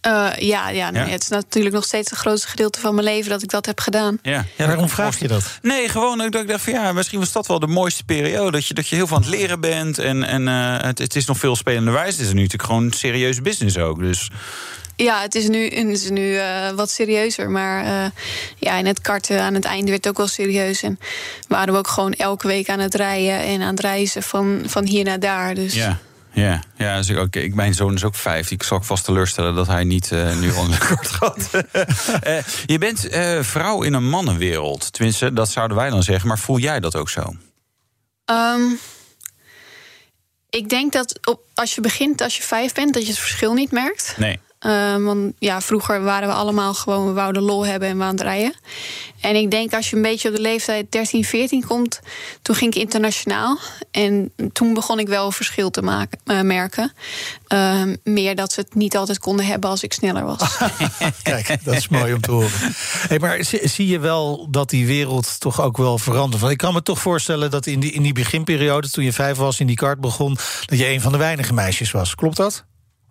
Eh, ja, ja, nee, Ja? het is natuurlijk nog steeds het grootste gedeelte van mijn leven... dat ik dat heb gedaan. Ja. Ja, waarom vraag je dat? Nee, gewoon dat ik dacht van ja, misschien was dat wel de mooiste periode. Dat je, dat je heel veel aan het leren bent. En, en eh, het, het is nog veel spelende wijze. Het is nu natuurlijk gewoon serieuze business ook. Dus Ja, het is nu, het is nu eh, wat serieuzer. Maar eh, ja, in het karten aan het einde werd het ook wel serieus. En waren we ook gewoon elke week aan het rijden en aan het reizen van, van hier naar daar. Dus ja. Ja, ja dus ik, ik, mijn zoon is ook vijf. Ik zal ook vast teleurstellen dat hij niet eh, nu al een kort gaat. Eh, je bent eh, vrouw in een mannenwereld. Tenminste, dat zouden wij dan zeggen. Maar voel jij dat ook zo? Ehm, ik denk dat op, als je begint, als je vijf bent, dat je het verschil niet merkt. Nee. Ehm, want ja, vroeger waren we allemaal gewoon, we wouden lol hebben en we aan het rijden. En ik denk als je een beetje op de leeftijd 13, 14 komt, toen ging ik internationaal. En toen begon ik wel een verschil te maken, eh, merken. Ehm, meer dat ze het niet altijd konden hebben als ik sneller was. Kijk, dat is mooi om te horen. Hey, maar zie, zie je wel dat die wereld toch ook wel verandert? Want ik kan me toch voorstellen dat in die, in die beginperiode... toen je vijf was, in die kart begon... dat je een van de weinige meisjes was. Klopt dat?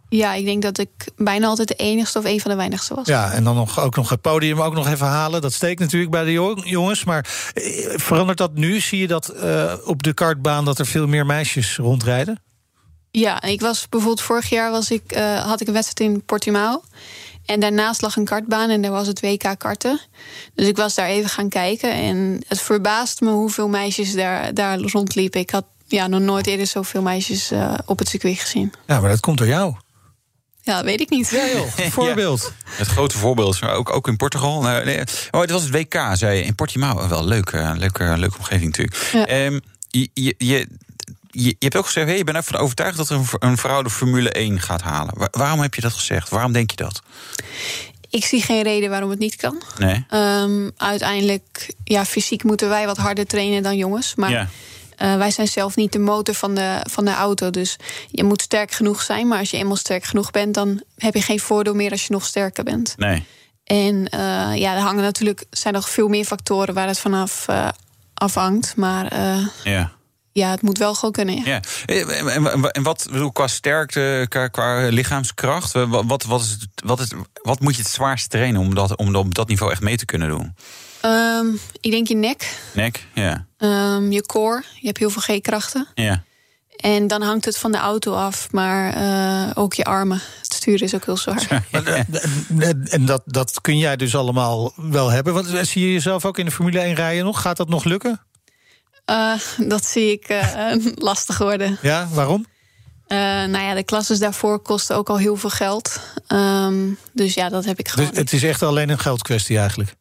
Ja, ik denk dat ik bijna altijd de enigste of een van de weinigste was. Ja, en dan nog, ook nog het podium ook nog even halen. Dat steekt natuurlijk bij de jong- jongens. Maar eh, verandert dat nu? Zie je dat eh, op de kartbaan... dat er veel meer meisjes rondrijden? Ja, ik was bijvoorbeeld vorig jaar was ik, eh, had ik een wedstrijd in Portimao. En daarnaast lag een kartbaan en daar was het WK karten. Dus ik was daar even gaan kijken. En het verbaast me hoeveel meisjes daar, daar rondliepen. Ik had ja, nog nooit eerder zoveel meisjes op het circuit gezien. Ja, maar dat komt door jou. Ja, dat weet ik niet. Ja, joh. Voorbeeld. Het grote voorbeeld, is ook, ook in Portugal. Nou, nee, oh, het was het WK, zei je. In Portimao, wel leuk, eh, leuke, leuke omgeving natuurlijk. Ja. Ehm, je, je, je, je, je hebt ook gezegd, hey, je bent ervan overtuigd dat er een, een vrouw de Formule 1 gaat halen. Wa- waarom heb je dat gezegd? Waarom denk je dat? Ik zie geen reden waarom het niet kan. Nee? Ehm, uiteindelijk, ja, fysiek moeten wij wat harder trainen dan jongens. Maar ja. Eh, wij zijn zelf niet de motor van de, van de auto. Dus je moet sterk genoeg zijn. Maar als je eenmaal sterk genoeg bent, dan heb je geen voordeel meer als je nog sterker bent. Nee. En eh, ja, er hangen natuurlijk zijn nog veel meer factoren waar het vanaf eh, afhangt. Maar Ja. ja, het moet wel gewoon kunnen. Ja. Ja. En, en- en wat bedoel, qua sterkte, qua, qua lichaamskracht, wat, wat, is het, wat, is, wat moet je het zwaarst trainen om dat, om op dat niveau echt mee te kunnen doen? Ehm, ik denk je nek, Nek? Ja. ehm, je core. Je hebt heel veel G-krachten. Ja. En dan hangt het van de auto af. Maar eh, ook je armen. Het sturen is ook heel zwaar. En, en dat, dat kun jij dus allemaal wel hebben. Want eh, zie je jezelf ook in de Formule 1 rijden nog? Gaat dat nog lukken? Eh, dat zie ik lastig worden. Ja, waarom? Eh, nou ja, de klasses daarvoor kosten ook al heel veel geld. Ehm, dus ja, dat heb ik Dus gewoon. het is echt alleen een geldkwestie eigenlijk.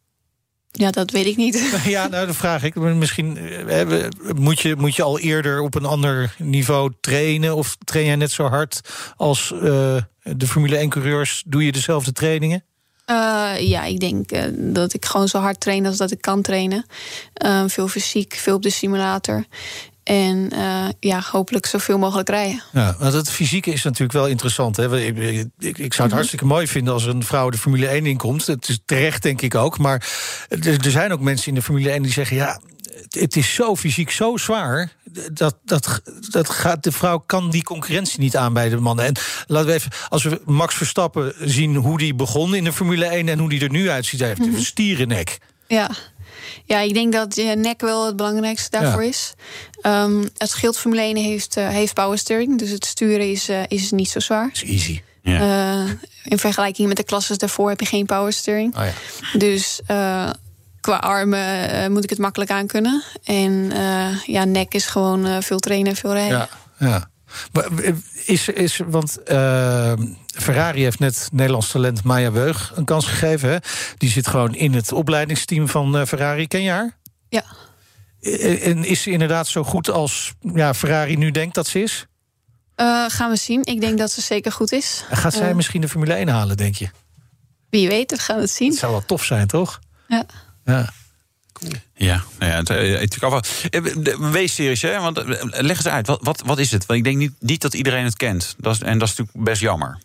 Ja, dat weet ik niet. Ja, nou, dat vraag ik. Misschien eh, eh, moet je, moet je al eerder op een ander niveau trainen? Of train jij net zo hard als eh, de Formule 1-coureurs? Doe je dezelfde trainingen? Ja, ik denk dat ik gewoon zo hard train als dat ik kan trainen. Veel fysiek, veel op de simulator. En eh, ja, hopelijk zoveel mogelijk rijden. Ja, want het fysieke is natuurlijk wel interessant. Hè? Ik, ik, ik zou Mhm. het hartstikke mooi vinden als een vrouw de Formule 1 inkomt. Het is terecht, denk ik ook. Maar er, er zijn ook mensen in de Formule 1 die zeggen... ja, het, het is zo fysiek, zo zwaar... Dat, dat, dat gaat, de vrouw kan die concurrentie niet aan bij de mannen. En laten we even, als we Max Verstappen zien hoe die begon in de Formule 1... en hoe die er nu uitziet, hij heeft Mhm. een stierennek. Ja. Ja, ik denk dat je nek wel het belangrijkste daarvoor Ja. is. Ehm, het schild Formule 1 heeft, eh, heeft power steering. Dus het sturen is, eh, is niet zo zwaar. Dat is easy. Ja. Eh, in vergelijking met de klasses daarvoor heb je geen power steering. Oh ja. Dus eh, qua armen eh, moet ik het makkelijk aan kunnen. En eh, ja, nek is gewoon eh, veel trainen en veel rijden. Ja. ja. Maar Is, is, want eh, Ferrari heeft net Nederlands talent Maya Weug een kans gegeven. Hè? Die zit gewoon in het opleidingsteam van eh, Ferrari. Ken je haar? Ja. Eh, En is ze inderdaad zo goed als ja, Ferrari nu denkt dat ze is? Eh, gaan we zien. Ik denk dat ze zeker goed is. En gaat zij Eh, misschien de Formule 1 halen, denk je? Wie weet, we gaan het zien. Het zou wel tof zijn, toch? Ja. Ja. Ja, nou ja, eh. Eh, de W-series, hè? Want eh, leg eens uit, wat, wat, wat is het? Want ik denk niet, niet dat iedereen het kent. Dat is, en dat is natuurlijk best jammer.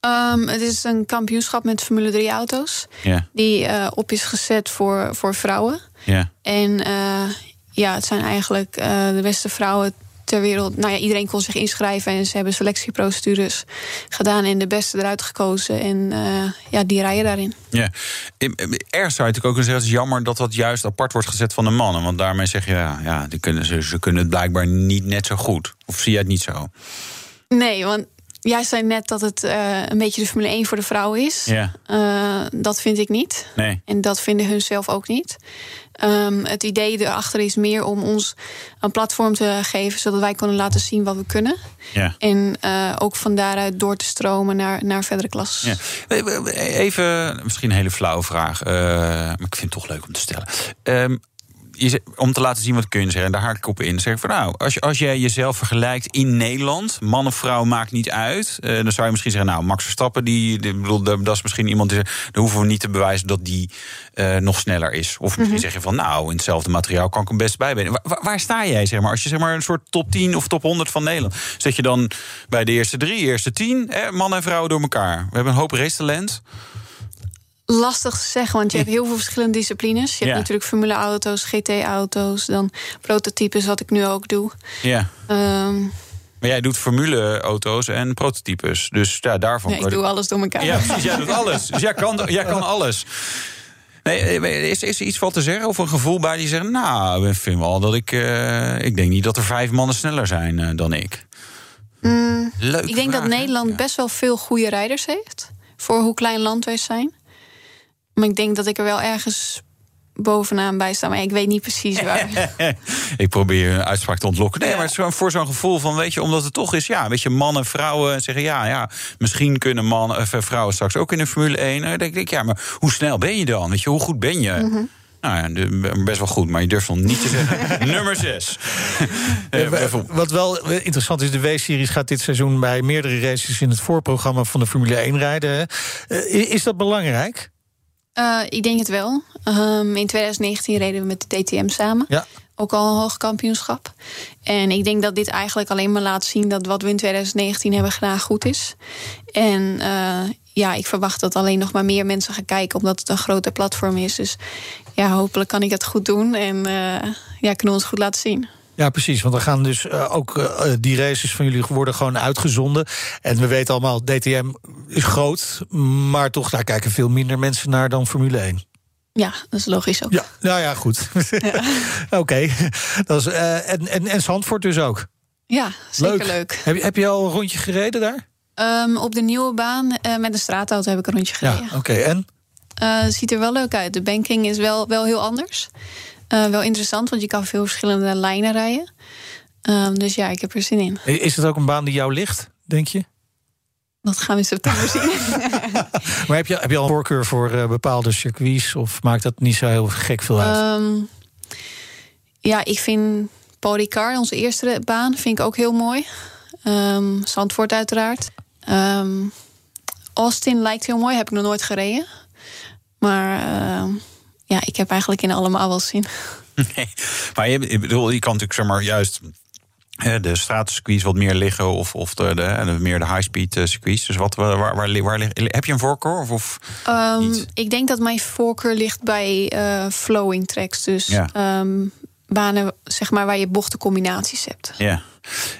Ehm, het is een kampioenschap met Formule 3 auto's. Ja, Die eh, op is gezet voor, voor vrouwen. ja. En eh, ja, het zijn eigenlijk eh, de beste vrouwen ter wereld. Nou ja, iedereen kon zich inschrijven en ze hebben selectieprocedures gedaan en de beste eruit gekozen. En eh, ja, die rijden daarin. Ja, ergens zou je natuurlijk ook kunnen zeggen... het is jammer dat dat juist apart wordt gezet van de mannen. Want daarmee zeg je, ja, ja die kunnen, ze, ze kunnen het blijkbaar niet net zo goed. Of zie jij het niet zo? Nee, want jij zei net dat het eh, een beetje de Formule 1 voor de vrouwen is. Ja, Eh, dat vind ik niet. nee. En dat vinden hun zelf ook niet. Ehm, het idee erachter is meer om ons een platform te geven, zodat wij kunnen laten zien wat we kunnen. Ja. En eh, ook van daaruit door te stromen naar, naar verdere klassen. Ja. Even, misschien een hele flauwe vraag, maar ik vind het toch leuk om te stellen. Ehm, je om te laten zien wat kun je zeggen, en daar haak ik op in. Zeg ik van nou, als, je, als jij jezelf vergelijkt in Nederland, man of vrouw maakt niet uit. eh, dan zou je misschien zeggen, nou, Max Verstappen, die, die, bedoel, dat is misschien iemand die zegt, dan hoeven we niet te bewijzen dat die eh, nog sneller is. Of misschien zeg je van nou, in hetzelfde materiaal kan ik hem best bij Waar, waar- sta jij, zeg maar? Als je zeg maar een soort top 10 of top 100 van Nederland. Zet je dan bij de eerste drie, eerste tien, hè, man en vrouw door elkaar. We hebben een hoop racetalent. Lastig te zeggen, want je hebt heel veel verschillende disciplines. Je hebt Ja. natuurlijk Formule-auto's, GT-auto's, dan prototypes, wat ik nu ook doe. Ja. Ehm, Maar jij doet formule-auto's en prototypes. Dus ja, daarvan. nee, ik doe alles door elkaar. Ja, precies. Jij doet alles. Dus jij kan, jij kan alles. Nee, eh, is, is er iets van te zeggen? Of een gevoel bij die zegt... nou, ik vind wel dat ik... eh, ik denk niet dat er vijf mannen sneller zijn eh, dan ik. Leuk. Ik denk dat Nederland best wel veel goede rijders heeft. Voor hoe klein land wij zijn. Maar ik denk dat ik er wel ergens bovenaan bij sta. Maar ik weet niet precies waar. ik probeer een uitspraak te ontlokken. Nee, maar het is gewoon voor zo'n gevoel van, weet je, omdat het toch is, ja, weet je, mannen, vrouwen zeggen, ja, ja, misschien kunnen mannen, of eh, vrouwen straks ook in de Formule 1. Dan denk ik, ja, maar hoe snel ben je dan? Weet je, hoe goed ben je? Mhm. Nou ja, best wel goed, maar je durft nog niet te zeggen. Nummer 6. Wat wel interessant is, de W-series gaat dit seizoen bij meerdere races in het voorprogramma van de Formule 1 rijden. Eh, is dat belangrijk? Eh, ik denk het wel. Ehm, in 2019 reden we met de DTM samen. Ja. Ook al een hoog kampioenschap. En ik denk dat dit eigenlijk alleen maar laat zien dat wat we in 2019 hebben gedaan goed is. En eh, ja, ik verwacht dat alleen nog maar meer mensen gaan kijken, omdat het een groter platform is. Dus ja, hopelijk kan ik het goed doen en eh, ja, kunnen we ons goed laten zien. Ja, precies. Want dan gaan dus eh, ook eh, die races van jullie worden gewoon uitgezonden. En we weten allemaal, DTM is groot. Maar toch, daar kijken veel minder mensen naar dan Formule 1. Ja, dat is logisch ook. Ja, nou ja, goed. Oké. Dat is, eh, en, en, en Zandvoort dus ook. Ja, zeker leuk. Heb, je, heb je al een rondje gereden daar? Ehm, op de nieuwe baan eh, met de straatauto heb ik een rondje gereden. Ja, oké. En? Eh, ziet er wel leuk uit. De banking is wel, wel heel anders. Eh, wel interessant, want je kan veel verschillende lijnen rijden. Ehm, dus ja, ik heb er zin in. Is het ook een baan die jou ligt, denk je? Dat gaan we in september zien. Maar heb je, heb je al een voorkeur voor eh, bepaalde circuits? Of maakt dat niet zo heel gek veel uit? Ehm, ja, ik vind Polycar, onze eerste baan, vind ik ook heel mooi. Ehm Zandvoort uiteraard. Austin lijkt heel mooi, heb ik nog nooit gereden. Maar ehm, ja, ik heb eigenlijk in allemaal wel zin. Nee. Maar je, ik bedoel, je kan natuurlijk zeg maar juist de straatcircuits wat meer liggen of, of de, de, de- meer de high-speed eh, circuits. Dus wat, waar, waar, waar, waar ligt- heb je een voorkeur? Of, of Ehm, ik denk dat mijn voorkeur ligt bij eh, flowing tracks. Dus Ja. ehm, banen zeg maar, waar je bochtencombinaties hebt. Ja.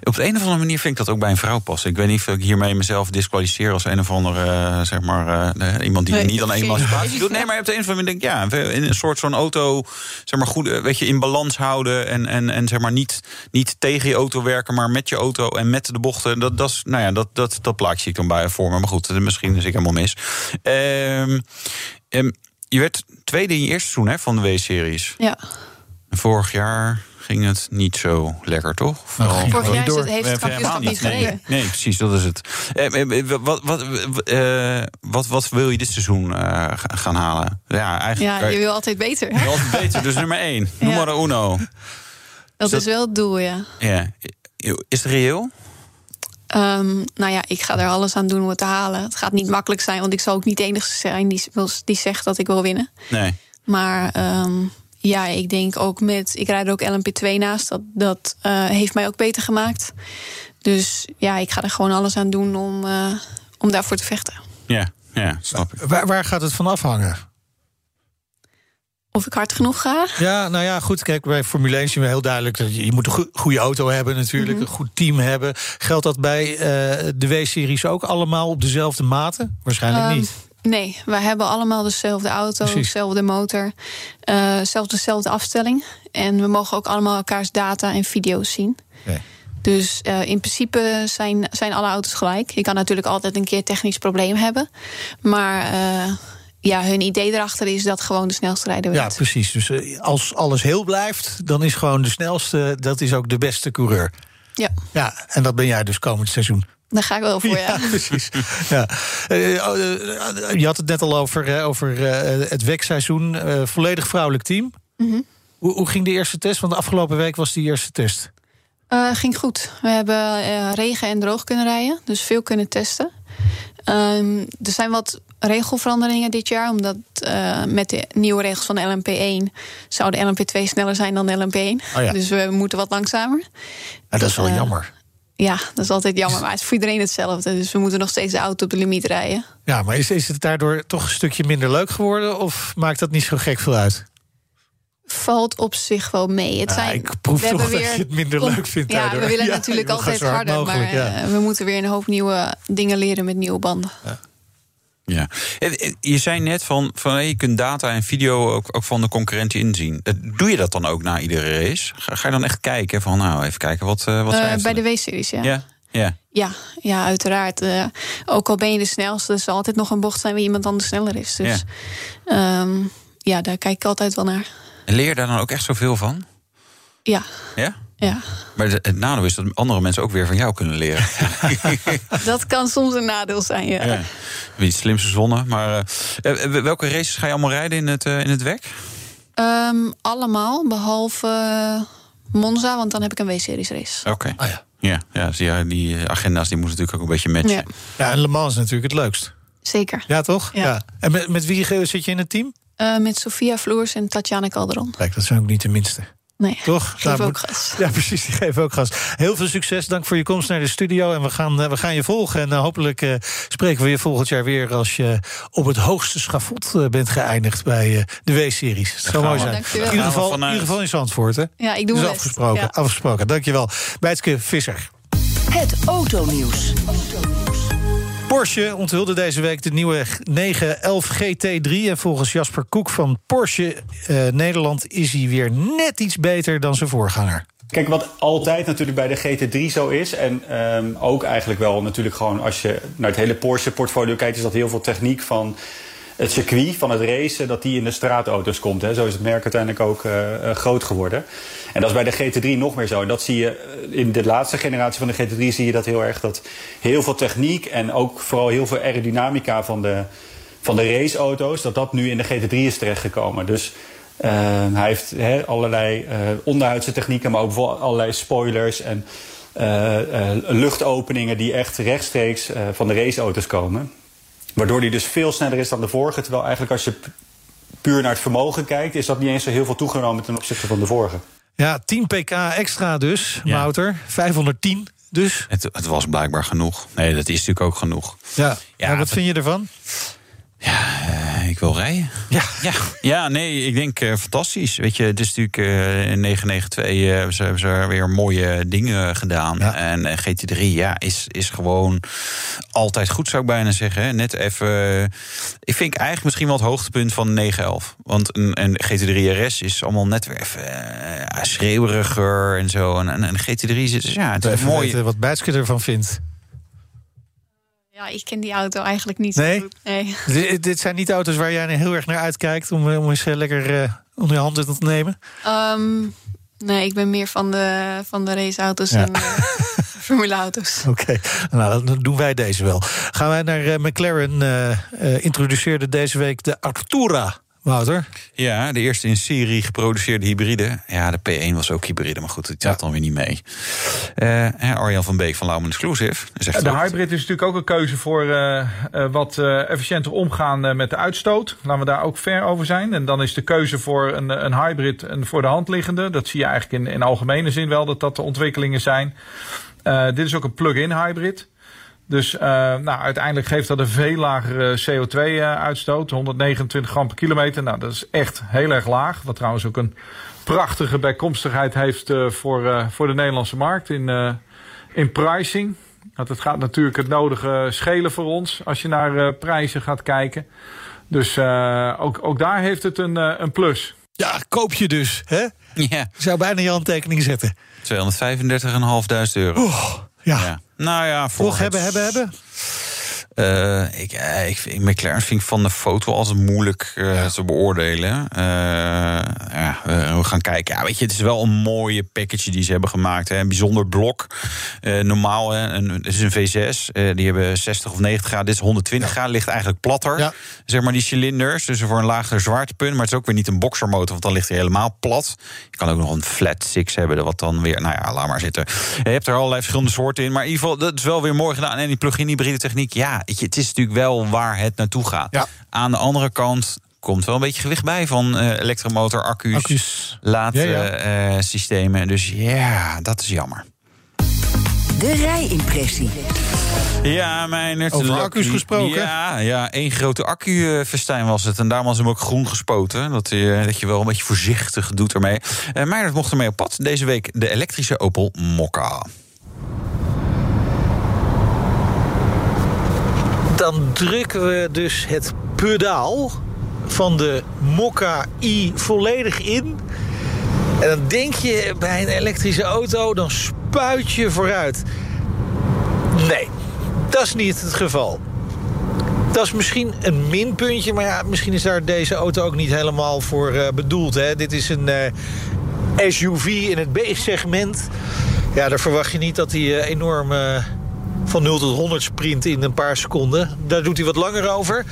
Op de een of andere manier vind ik dat ook bij een vrouw passen. Ik weet niet of ik hiermee mezelf disqualificeer als een of andere, eh, zeg maar, eh, iemand die Nee, niet aan emancipatie doet. Nee, maar op de een of andere manier denk ik, ja, in een soort zo'n auto, zeg maar, goed, eh, weet je, in balans houden. En, en, en zeg maar niet, niet tegen je auto werken, maar met je auto en met de bochten. Dat, dat, is, nou ja, dat, dat, dat plaatje ik dan bij voor me. Maar goed, misschien is ik helemaal mis. Ehm, ehm, je werd tweede in je eerste seizoen hè, van de W-series. Ja, Vorig jaar ging het niet zo lekker, toch? Nou, Vorig jaar is door. het, heeft het kampioenschap niet gereden. Nee, precies, dat is het. Eh, eh, eh, wat, wat, eh, wat, wat wil je dit seizoen eh, ga- gaan halen? Ja, eigenlijk. Ja, je wil altijd beter. wil altijd beter, dus nummer één. Noem Ja. maar een uno. Dat dat- is wel het doel, ja. Ja. Is het reëel? Ehm, nou ja, ik ga er alles aan doen om het te halen. Het gaat niet makkelijk zijn, want ik zal ook niet de enige zijn die zegt dat ik wil winnen. Nee. Maar ehm, ja, ik denk ook met. Ik rijd er ook LMP2 naast. Dat, dat eh, heeft mij ook beter gemaakt. Dus ja, ik ga er gewoon alles aan doen om, eh, om daarvoor te vechten. Ja, ja, snap ik. Waar, waar gaat het van afhangen? Of ik hard genoeg ga. Ja, nou ja, goed. Kijk, bij Formule 1 zien we heel duidelijk dat je, je moet een goe- goede auto hebben, natuurlijk, Mhm. een goed team hebben. Geldt dat bij eh, de W-series ook allemaal op dezelfde mate? Waarschijnlijk Ehm, niet. Nee, wij hebben allemaal dezelfde auto, Precies. dezelfde motor, zelfs dezelfde afstelling. En we mogen ook allemaal elkaars data en video's zien. Dus eh, in principe zijn, zijn alle auto's gelijk. Je kan natuurlijk altijd een keer technisch probleem hebben. Maar eh, ja, hun idee erachter is dat gewoon de snelste rijder Ja, precies. Dus als alles heel blijft, dan is gewoon de snelste, dat is ook de beste coureur. Ja, Ja, en dat ben jij dus komend seizoen. Daar ga ik wel voor, ja. precies. Ja. Eh, eh, je had het net al over, eh, over eh, het wekseizoen. Eh, volledig vrouwelijk team. Mhm. Hoe, hoe ging de eerste test? Want de afgelopen week was die eerste test. Eh, ging goed. We hebben eh, regen en droog kunnen rijden, dus veel kunnen testen. Ehm, er zijn wat regelveranderingen dit jaar, omdat eh, met de nieuwe regels van de LMP1 zou de LMP2 sneller zijn dan de LMP1. Oh ja. Dus we moeten wat langzamer. Ja, dat is wel jammer. Ja, dat is altijd jammer, maar het is voor iedereen hetzelfde. Dus we moeten nog steeds de auto op de limiet rijden. Ja, maar is, is het daardoor toch een stukje minder leuk geworden? Of maakt dat niet zo gek veel uit? Valt op zich wel mee. Het Ja, zijn, ik proef we toch hebben dat je het minder leuk vindt Ja, daardoor. we willen Ja, natuurlijk altijd hard harder, mogelijk, maar ja. eh, we moeten weer een hoop nieuwe dingen leren met nieuwe banden. Ja. Eh, eh, Je zei net van, van hey, je kunt data en video ook, ook van de concurrenten inzien. Eh, Doe je dat dan ook na iedere race? Ga, ga je dan echt kijken van, nou, even kijken wat, eh wat Eh, zij bij de W-series, ja. Ja, ja. Ja, ja, uiteraard. Eh, ook al ben je de snelste, er zal altijd nog een bocht zijn waar iemand anders sneller is. Dus ja, ja daar kijk ik altijd wel naar. En leer je daar dan ook echt zoveel van? Ja, Ja? Ja. Maar het nadeel is dat andere mensen ook weer van jou kunnen leren. dat kan soms een nadeel zijn, ja. Ja. Het slimste zonne. Maar eh, eh, welke races ga je allemaal rijden in het, eh, in het WEC? Ehm, allemaal, behalve eh, Monza, want dan heb ik een W-series race. Oké. Ah ja. Ja, ja, dus ja, die agenda's die moeten natuurlijk ook een beetje matchen. Ja, Ja, en Le Mans is natuurlijk het leukst. zeker. Ja, toch? Ja. En met, met wie zit je in het team? Eh, met Sofia Vloers en Tatjana Calderon. Kijk, dat zijn ook niet de minste. Nee, Toch? geef Nou, ook moet- gas. Ja, precies. Die geven ook gas. Heel veel succes. Dank voor je komst naar de studio. En we gaan, eh, we gaan je volgen. En eh, hopelijk eh, spreken we je volgend jaar weer... als je op het hoogste schafot bent geëindigd bij eh, de W-series. Het zou mooi zijn. In ieder, geval, in ieder geval in Zandvoort, hè? Ja, ik doe Dus afgesproken. Ja. Afgesproken. Dankjewel. Bijtske Visser. Het autonieuws. Porsche onthulde deze week de nieuwe 911 GT3. En volgens Jasper Koek van Porsche eh, Nederland is hij weer net iets beter dan zijn voorganger. Kijk, wat altijd natuurlijk bij de GT3 zo is... en ehm, ook eigenlijk wel natuurlijk gewoon als je naar het hele Porsche-portfolio kijkt... is dat heel veel techniek van het circuit, van het racen... dat die in de straatauto's komt. Hè. Zo is het merk uiteindelijk ook eh, eh, groot geworden. En dat is bij de GT3 nog meer zo. En dat zie je eh, in de laatste generatie van de GT3 zie je dat heel erg... dat heel veel techniek en ook vooral heel veel aerodynamica van de, van de raceauto's... dat dat nu in de GT3 is terechtgekomen. Dus... Uh, hij heeft he, allerlei uh, onderhuidse technieken, maar ook allerlei spoilers en uh, luchtopeningen die echt rechtstreeks van de raceauto's komen. Waardoor die dus veel sneller is dan de vorige. Terwijl eigenlijk als je puur naar het vermogen kijkt, is dat niet eens zo heel veel toegenomen ten opzichte van de vorige. Ja, 10 pk extra dus, Ja. Wouter. 510 dus. Het, het was blijkbaar genoeg. Nee, dat is natuurlijk ook genoeg. Ja. Ja, maar wat vind je ervan? Eh, ik wil rijden. Ja. Ja, ja nee, ik denk eh, fantastisch. Weet je, het is natuurlijk eh, in 992 eh, hebben ze, hebben ze weer mooie dingen gedaan. Ja. En eh, GT3 ja, is, is gewoon altijd goed, zou ik bijna zeggen. Net even. ik vind eigenlijk misschien wel het hoogtepunt van 911. Want een, een GT3 RS is allemaal net weer even schreeuweriger en zo. En, en, en GT3 zit, dus ja, het is mooi. wat Bijtske ervan vindt. Ja, ik ken die auto eigenlijk niet Nee? zo goed. Nee. Dit, dit zijn niet auto's waar jij heel erg naar uitkijkt... om, eh, om eens eh, lekker eh, onder je handen te nemen? Ehm, Nee, ik ben meer van de, van de raceauto's Ja. en uh, formuleauto's. Oké, nou dan doen wij deze wel. Gaan wij naar McLaren. introduceerde deze week de Artura. Wouter? Ja, de eerste in serie geproduceerde hybride. Ja, de P1 was ook hybride, maar goed, het zat dan weer niet mee. Eh, hè, Arjan van Beek van Lauman Exclusive. Zegt De hybrid is natuurlijk ook een keuze voor eh, eh, wat eh, efficiënter omgaan met de uitstoot. Laten we daar ook ver over zijn. En dan is de keuze voor een, een hybrid een voor de hand liggende. Dat zie je eigenlijk in, in algemene zin wel dat dat de ontwikkelingen zijn. Eh, dit is ook een plug-in hybrid. Dus eh, nou, uiteindelijk geeft dat een veel lagere CO2-uitstoot. 129 gram per kilometer. Nou, dat is echt heel erg laag. Wat trouwens ook een prachtige bijkomstigheid heeft eh, voor, eh, voor de Nederlandse markt in, eh, in pricing. Want het gaat natuurlijk het nodige schelen voor ons als je naar eh, prijzen gaat kijken. Dus eh, ook, ook daar heeft het een, eh, een plus. Ja, koop je dus, hè? Ja. Ik zou bijna je handtekening zetten. 235.500 euro. Ja. Ja. Nou ja, voor Toch hebben, hebben, hebben? Eh, ik, eh, ik vind McLaren vind ik van de foto als moeilijk eh, te beoordelen. Ja, we gaan kijken. Ja, weet je, het is wel een mooie package die ze hebben gemaakt. Hè. Een bijzonder blok. Normaal, hè, een, het is een V6. eh, die hebben 60 of 90 graden. Dit is 120 graden. Ligt eigenlijk platter. Zeg maar die cilinders. Dus voor een lager zwaartepunt. Maar het is ook weer niet een boxermotor. Want dan ligt hij helemaal plat. Je kan ook nog een flat six hebben. Wat dan weer, nou ja, laat maar zitten. Je hebt er allerlei verschillende soorten in. Maar in ieder geval, dat is wel weer mooi gedaan. En die plug-in hybride techniek. Ja, weet je, het is natuurlijk wel waar het naartoe gaat. Ja. Aan de andere kant komt wel een beetje gewicht bij van eh, elektromotor, accu's, Accu's. Ja, ja. laadsystemen. dus ja, dat is jammer. De rijimpressie. Ja, mijn Over accu's gesproken. Ja, ja, één grote accu-festijn was het. En daarom was hem ook groen gespoten. Dat, je- dat je wel een beetje voorzichtig doet ermee. Uh, Meijert mocht ermee op pad. Deze week de elektrische Opel Mokka. Dan drukken we dus het pedaal van de Mokka i volledig in. En dan denk je bij een elektrische auto, dan spuit je vooruit. Nee, dat is niet het geval. Dat is misschien een minpuntje, maar ja, misschien is daar deze auto ook niet helemaal voor eh, bedoeld. Hè? Dit is een eh, SUV in het B-segment. Ja, daar verwacht je niet dat hij eh, enorm van 0 tot 100 sprint in een paar seconden. Daar doet hij wat langer over.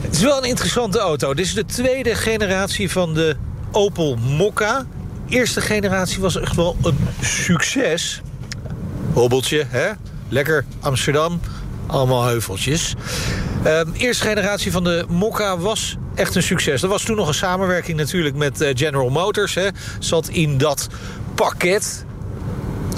Het is wel een interessante auto. Dit is de tweede generatie van de Opel Mokka. Eerste generatie was echt wel een succes. Hobbeltje, hè? Lekker Amsterdam. Allemaal heuveltjes. Ehm, eerste generatie van de Mokka was echt een succes. Er was toen nog een samenwerking natuurlijk met eh, General Motors. Hè. Zat in dat pakket.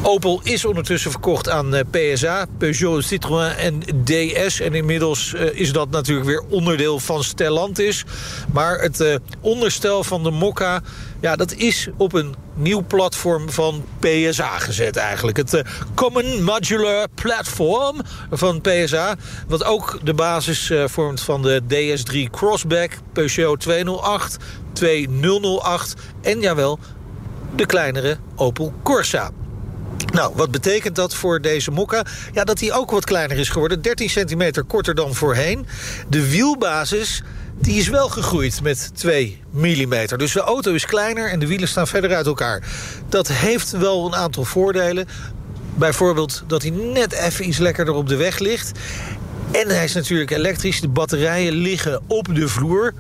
Opel is ondertussen verkocht aan eh, PSA, Peugeot, Citroën en DS. En inmiddels eh, is dat natuurlijk weer onderdeel van Stellantis. Maar het eh, onderstel van de Mokka, ja, dat is op een nieuw platform van PSA gezet eigenlijk. Het Common Modular Platform van PSA. Wat ook de basis vormt van de DS3 Crossback, Peugeot 208, 2008 en jawel, de kleinere Opel Corsa. Nou, wat betekent dat voor deze Mokka? Ja, dat hij ook wat kleiner is geworden. 13 centimeter korter dan voorheen. De wielbasis die is wel gegroeid met 2 mm. Dus de auto is kleiner en de wielen staan verder uit elkaar. Dat heeft wel een aantal voordelen. Bijvoorbeeld dat hij net even iets lekkerder op de weg ligt. En hij is natuurlijk elektrisch. De batterijen liggen op de vloer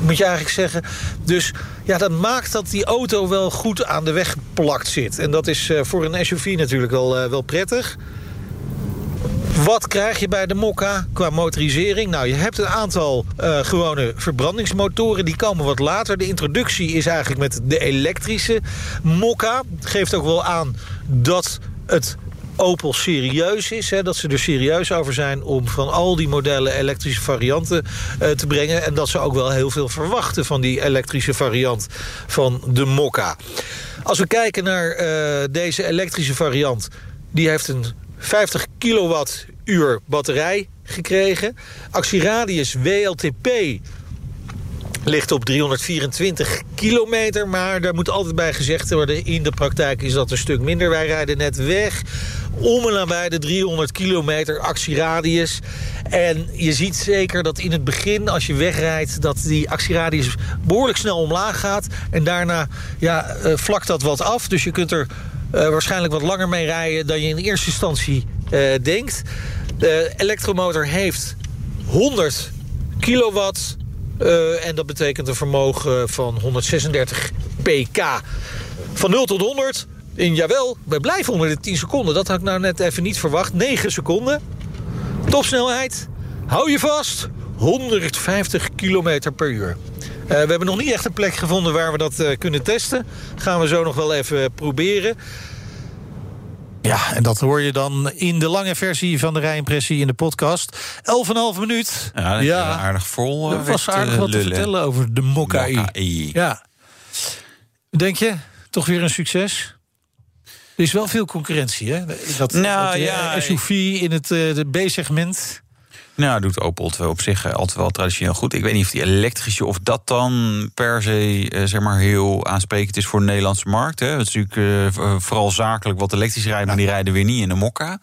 moet je eigenlijk zeggen. Dus ja, dat maakt dat die auto wel goed aan de weg geplakt zit. En dat is eh, voor een SUV natuurlijk wel, eh, wel prettig. Wat krijg je bij de Mokka qua motorisering? Nou, je hebt een aantal eh, gewone verbrandingsmotoren. Die komen wat later. De introductie is eigenlijk met de elektrische Mokka. Geeft ook wel aan dat het Opel serieus is. Hè, dat ze er serieus over zijn om van al die modellen elektrische varianten eh, te brengen. En dat ze ook wel heel veel verwachten van die elektrische variant van de Mokka. Als we kijken naar eh, deze elektrische variant, die heeft een 50 kilowattuur batterij gekregen. Actieradius WLTP ligt op 324 kilometer. Maar daar moet altijd bij gezegd worden... in de praktijk is dat een stuk minder. Wij rijden net weg om en nabij de 300 kilometer actieradius. En je ziet zeker dat in het begin, als je wegrijdt... dat die actieradius behoorlijk snel omlaag gaat. En daarna ja, eh, vlakt dat wat af. Dus je kunt er eh, waarschijnlijk wat langer mee rijden... dan je in eerste instantie eh, denkt. De elektromotor heeft 100 kilowatt... En dat betekent een vermogen van 136 pk. Van 0 tot 100. En jawel, we blijven onder de 10 seconden. Dat had ik nou net even niet verwacht. 9 seconden. Topsnelheid. Hou je vast. 150 km per uur. Uh, we hebben nog niet echt een plek gevonden waar we dat uh, kunnen testen. Gaan we zo nog wel even proberen. Ja, en dat hoor je dan in de lange versie van de rijimpressie in de podcast. 11,5 minuut. Ja, ja. aardig vol. Dat was aardig wat te vertellen over de Mokka. Ja. Denk je? Toch weer een succes? Er is wel veel concurrentie, hè? Dat, nou, dat, ja, SUV in het uh, B-segment. Nou, doet Opel op zich altijd wel traditioneel goed. Ik weet niet of die elektrische of dat dan per se eh, zeg maar heel aansprekend is voor de Nederlandse markt. Hè. Het is natuurlijk uh, vooral zakelijk wat elektrisch rijden, maar die rijden weer niet in de mokka.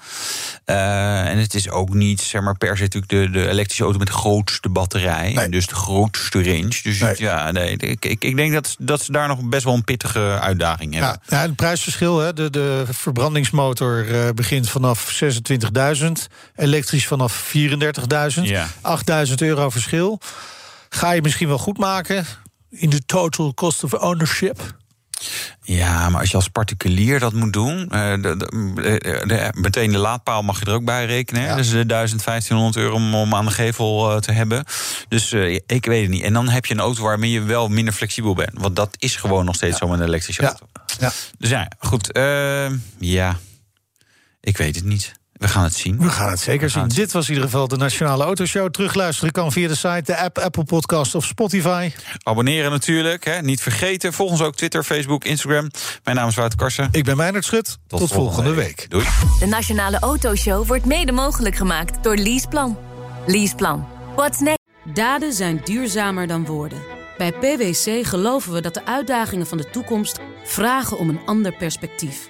Uh, en het is ook niet zeg maar per se natuurlijk de, de elektrische auto met de grootste batterij. Nee. En dus de grootste range. Dus nee. ja, nee, ik, ik, ik denk dat, dat ze daar nog best wel een pittige uitdaging hebben. Ja, ja het prijsverschil, hè, de, de verbrandingsmotor begint vanaf 26.000, elektrisch vanaf 34. 30.000. Ja. 8.000 euro verschil. Ga je misschien wel goed maken in de total cost of ownership? Ja, maar als je als particulier dat moet doen, uh, de, de, de, meteen de laadpaal mag je er ook bij rekenen. Ja. Dus de 1500 euro om, om aan de gevel uh, te hebben. Dus uh, ik weet het niet. En dan heb je een auto waarmee je wel minder flexibel bent. Want dat is gewoon nog steeds ja. zo met een elektrische auto. Ja. Dus ja, goed. ja, ik weet het niet. We gaan het zien. We gaan het zeker zien. Het Dit was in ieder geval de Nationale Autoshow. Terugluisteren kan via de site, de app, Apple Podcast of Spotify. Abonneren natuurlijk. Hè. Niet vergeten. Volg ons ook Twitter, Facebook, Instagram. Mijn naam is Wouter Karsen. Ik ben Meijnerd Schut. Tot, Tot volgende week. week. Doei. De Nationale Autoshow wordt mede mogelijk gemaakt door Leaseplan. Leaseplan. What's next? Daden zijn duurzamer dan woorden. Bij PwC geloven we dat de uitdagingen van de toekomst vragen om een ander perspectief.